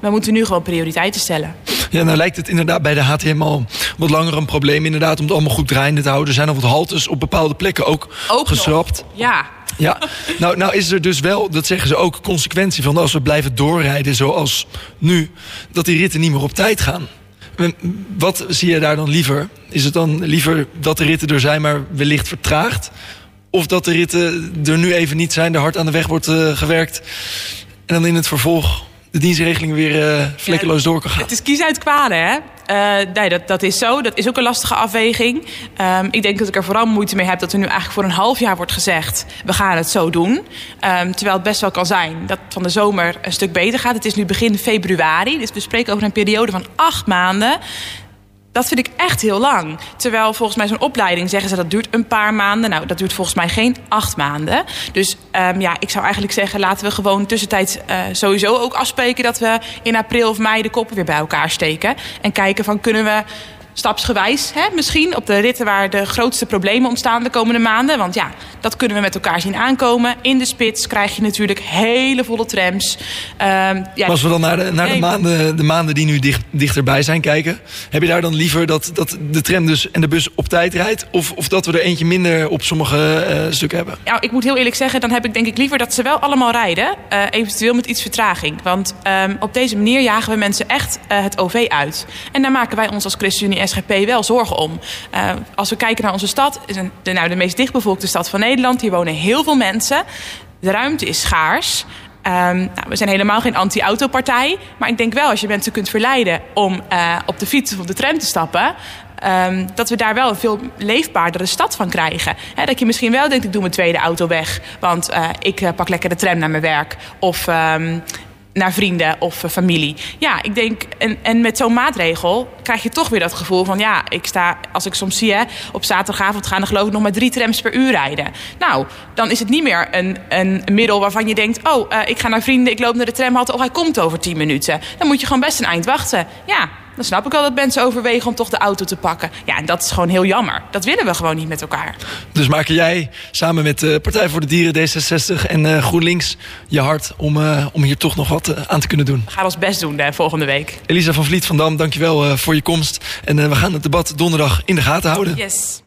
we moeten nu gewoon prioriteiten stellen. Ja, nou lijkt het inderdaad bij de HTM al wat langer een probleem inderdaad om het allemaal goed draaiende te houden. Er zijn al wat haltes op bepaalde plekken ook, ook geschrapt. Nog. Ja. Ja, nou, nou is er dus wel, dat zeggen ze ook, consequentie van als we blijven doorrijden zoals nu, dat die ritten niet meer op tijd gaan. Wat zie je daar dan liever? Is het dan liever dat de ritten er zijn, maar wellicht vertraagd? Of dat de ritten er nu even niet zijn, er hard aan de weg wordt uh, gewerkt... en dan in het vervolg de dienstregeling weer uh, vlekkeloos door kan gaan. Het is kies uit kwalen, hè? Uh, nee, dat, dat is zo. Dat is ook een lastige afweging. Um, ik denk dat ik er vooral moeite mee heb dat er nu eigenlijk voor een half jaar wordt gezegd: we gaan het zo doen. Um, terwijl het best wel kan zijn dat van de zomer een stuk beter gaat. Het is nu begin februari, dus we spreken over een periode van acht maanden. Dat vind ik echt heel lang. Terwijl volgens mij zo'n opleiding zeggen ze dat duurt een paar maanden. Nou, dat duurt volgens mij geen acht maanden. Dus um, ja, ik zou eigenlijk zeggen, laten we gewoon tussentijds uh, sowieso ook afspreken dat we in april of mei de koppen weer bij elkaar steken. En kijken van kunnen we stapsgewijs hè, misschien op de ritten waar de grootste problemen ontstaan de komende maanden. Want ja, dat kunnen we met elkaar zien aankomen. In de spits krijg je natuurlijk hele volle trams. Um, ja, als we dan naar, de, naar de, maanden, de maanden die nu dicht, dichterbij zijn kijken, heb je daar dan liever dat, dat de tram dus en de bus op tijd rijdt? Of, of dat we er eentje minder op sommige uh, stukken hebben? Nou, ik moet heel eerlijk zeggen, dan heb ik denk ik liever dat ze wel allemaal rijden. Uh, eventueel met iets vertraging. Want um, op deze manier jagen we mensen echt uh, het OV uit. En daar maken wij ons als ChristenUnie SGP wel zorgen om. Uh, als we kijken naar onze stad, is de, nou, de meest dichtbevolkte stad van Nederland. Hier wonen heel veel mensen. De ruimte is schaars. Um, nou, we zijn helemaal geen anti-autopartij. Maar ik denk wel, als je mensen kunt verleiden om uh, op de fiets of op de tram te stappen. Um, dat we daar wel een veel leefbaardere stad van krijgen. Dat je misschien wel denkt, ik doe mijn tweede auto weg. Want uh, ik pak lekker de tram naar mijn werk. Of um, naar vrienden of uh, familie. Ja, ik denk, en, en met zo'n maatregel krijg je toch weer dat gevoel van... ja, ik sta, als ik soms zie, hè, op zaterdagavond gaan er geloof ik nog maar drie trams per uur rijden. Nou, dan is het niet meer een, een middel waarvan je denkt... oh, uh, ik ga naar vrienden, ik loop naar de tramhalte, oh, hij komt over tien minuten. Dan moet je gewoon best een eind wachten. Ja, dan snap ik wel dat mensen overwegen om toch de auto te pakken. Ja, en dat is gewoon heel jammer. Dat willen we gewoon niet met elkaar. Dus maken jij samen met de Partij voor de Dieren, D66 en uh, GroenLinks je hart om, uh, om hier toch nog wat uh, aan te kunnen doen? We gaan ons best doen de volgende week. Elisa van Vliet van Dam, dankjewel voor je komst. En we gaan het debat donderdag in de gaten houden. Yes.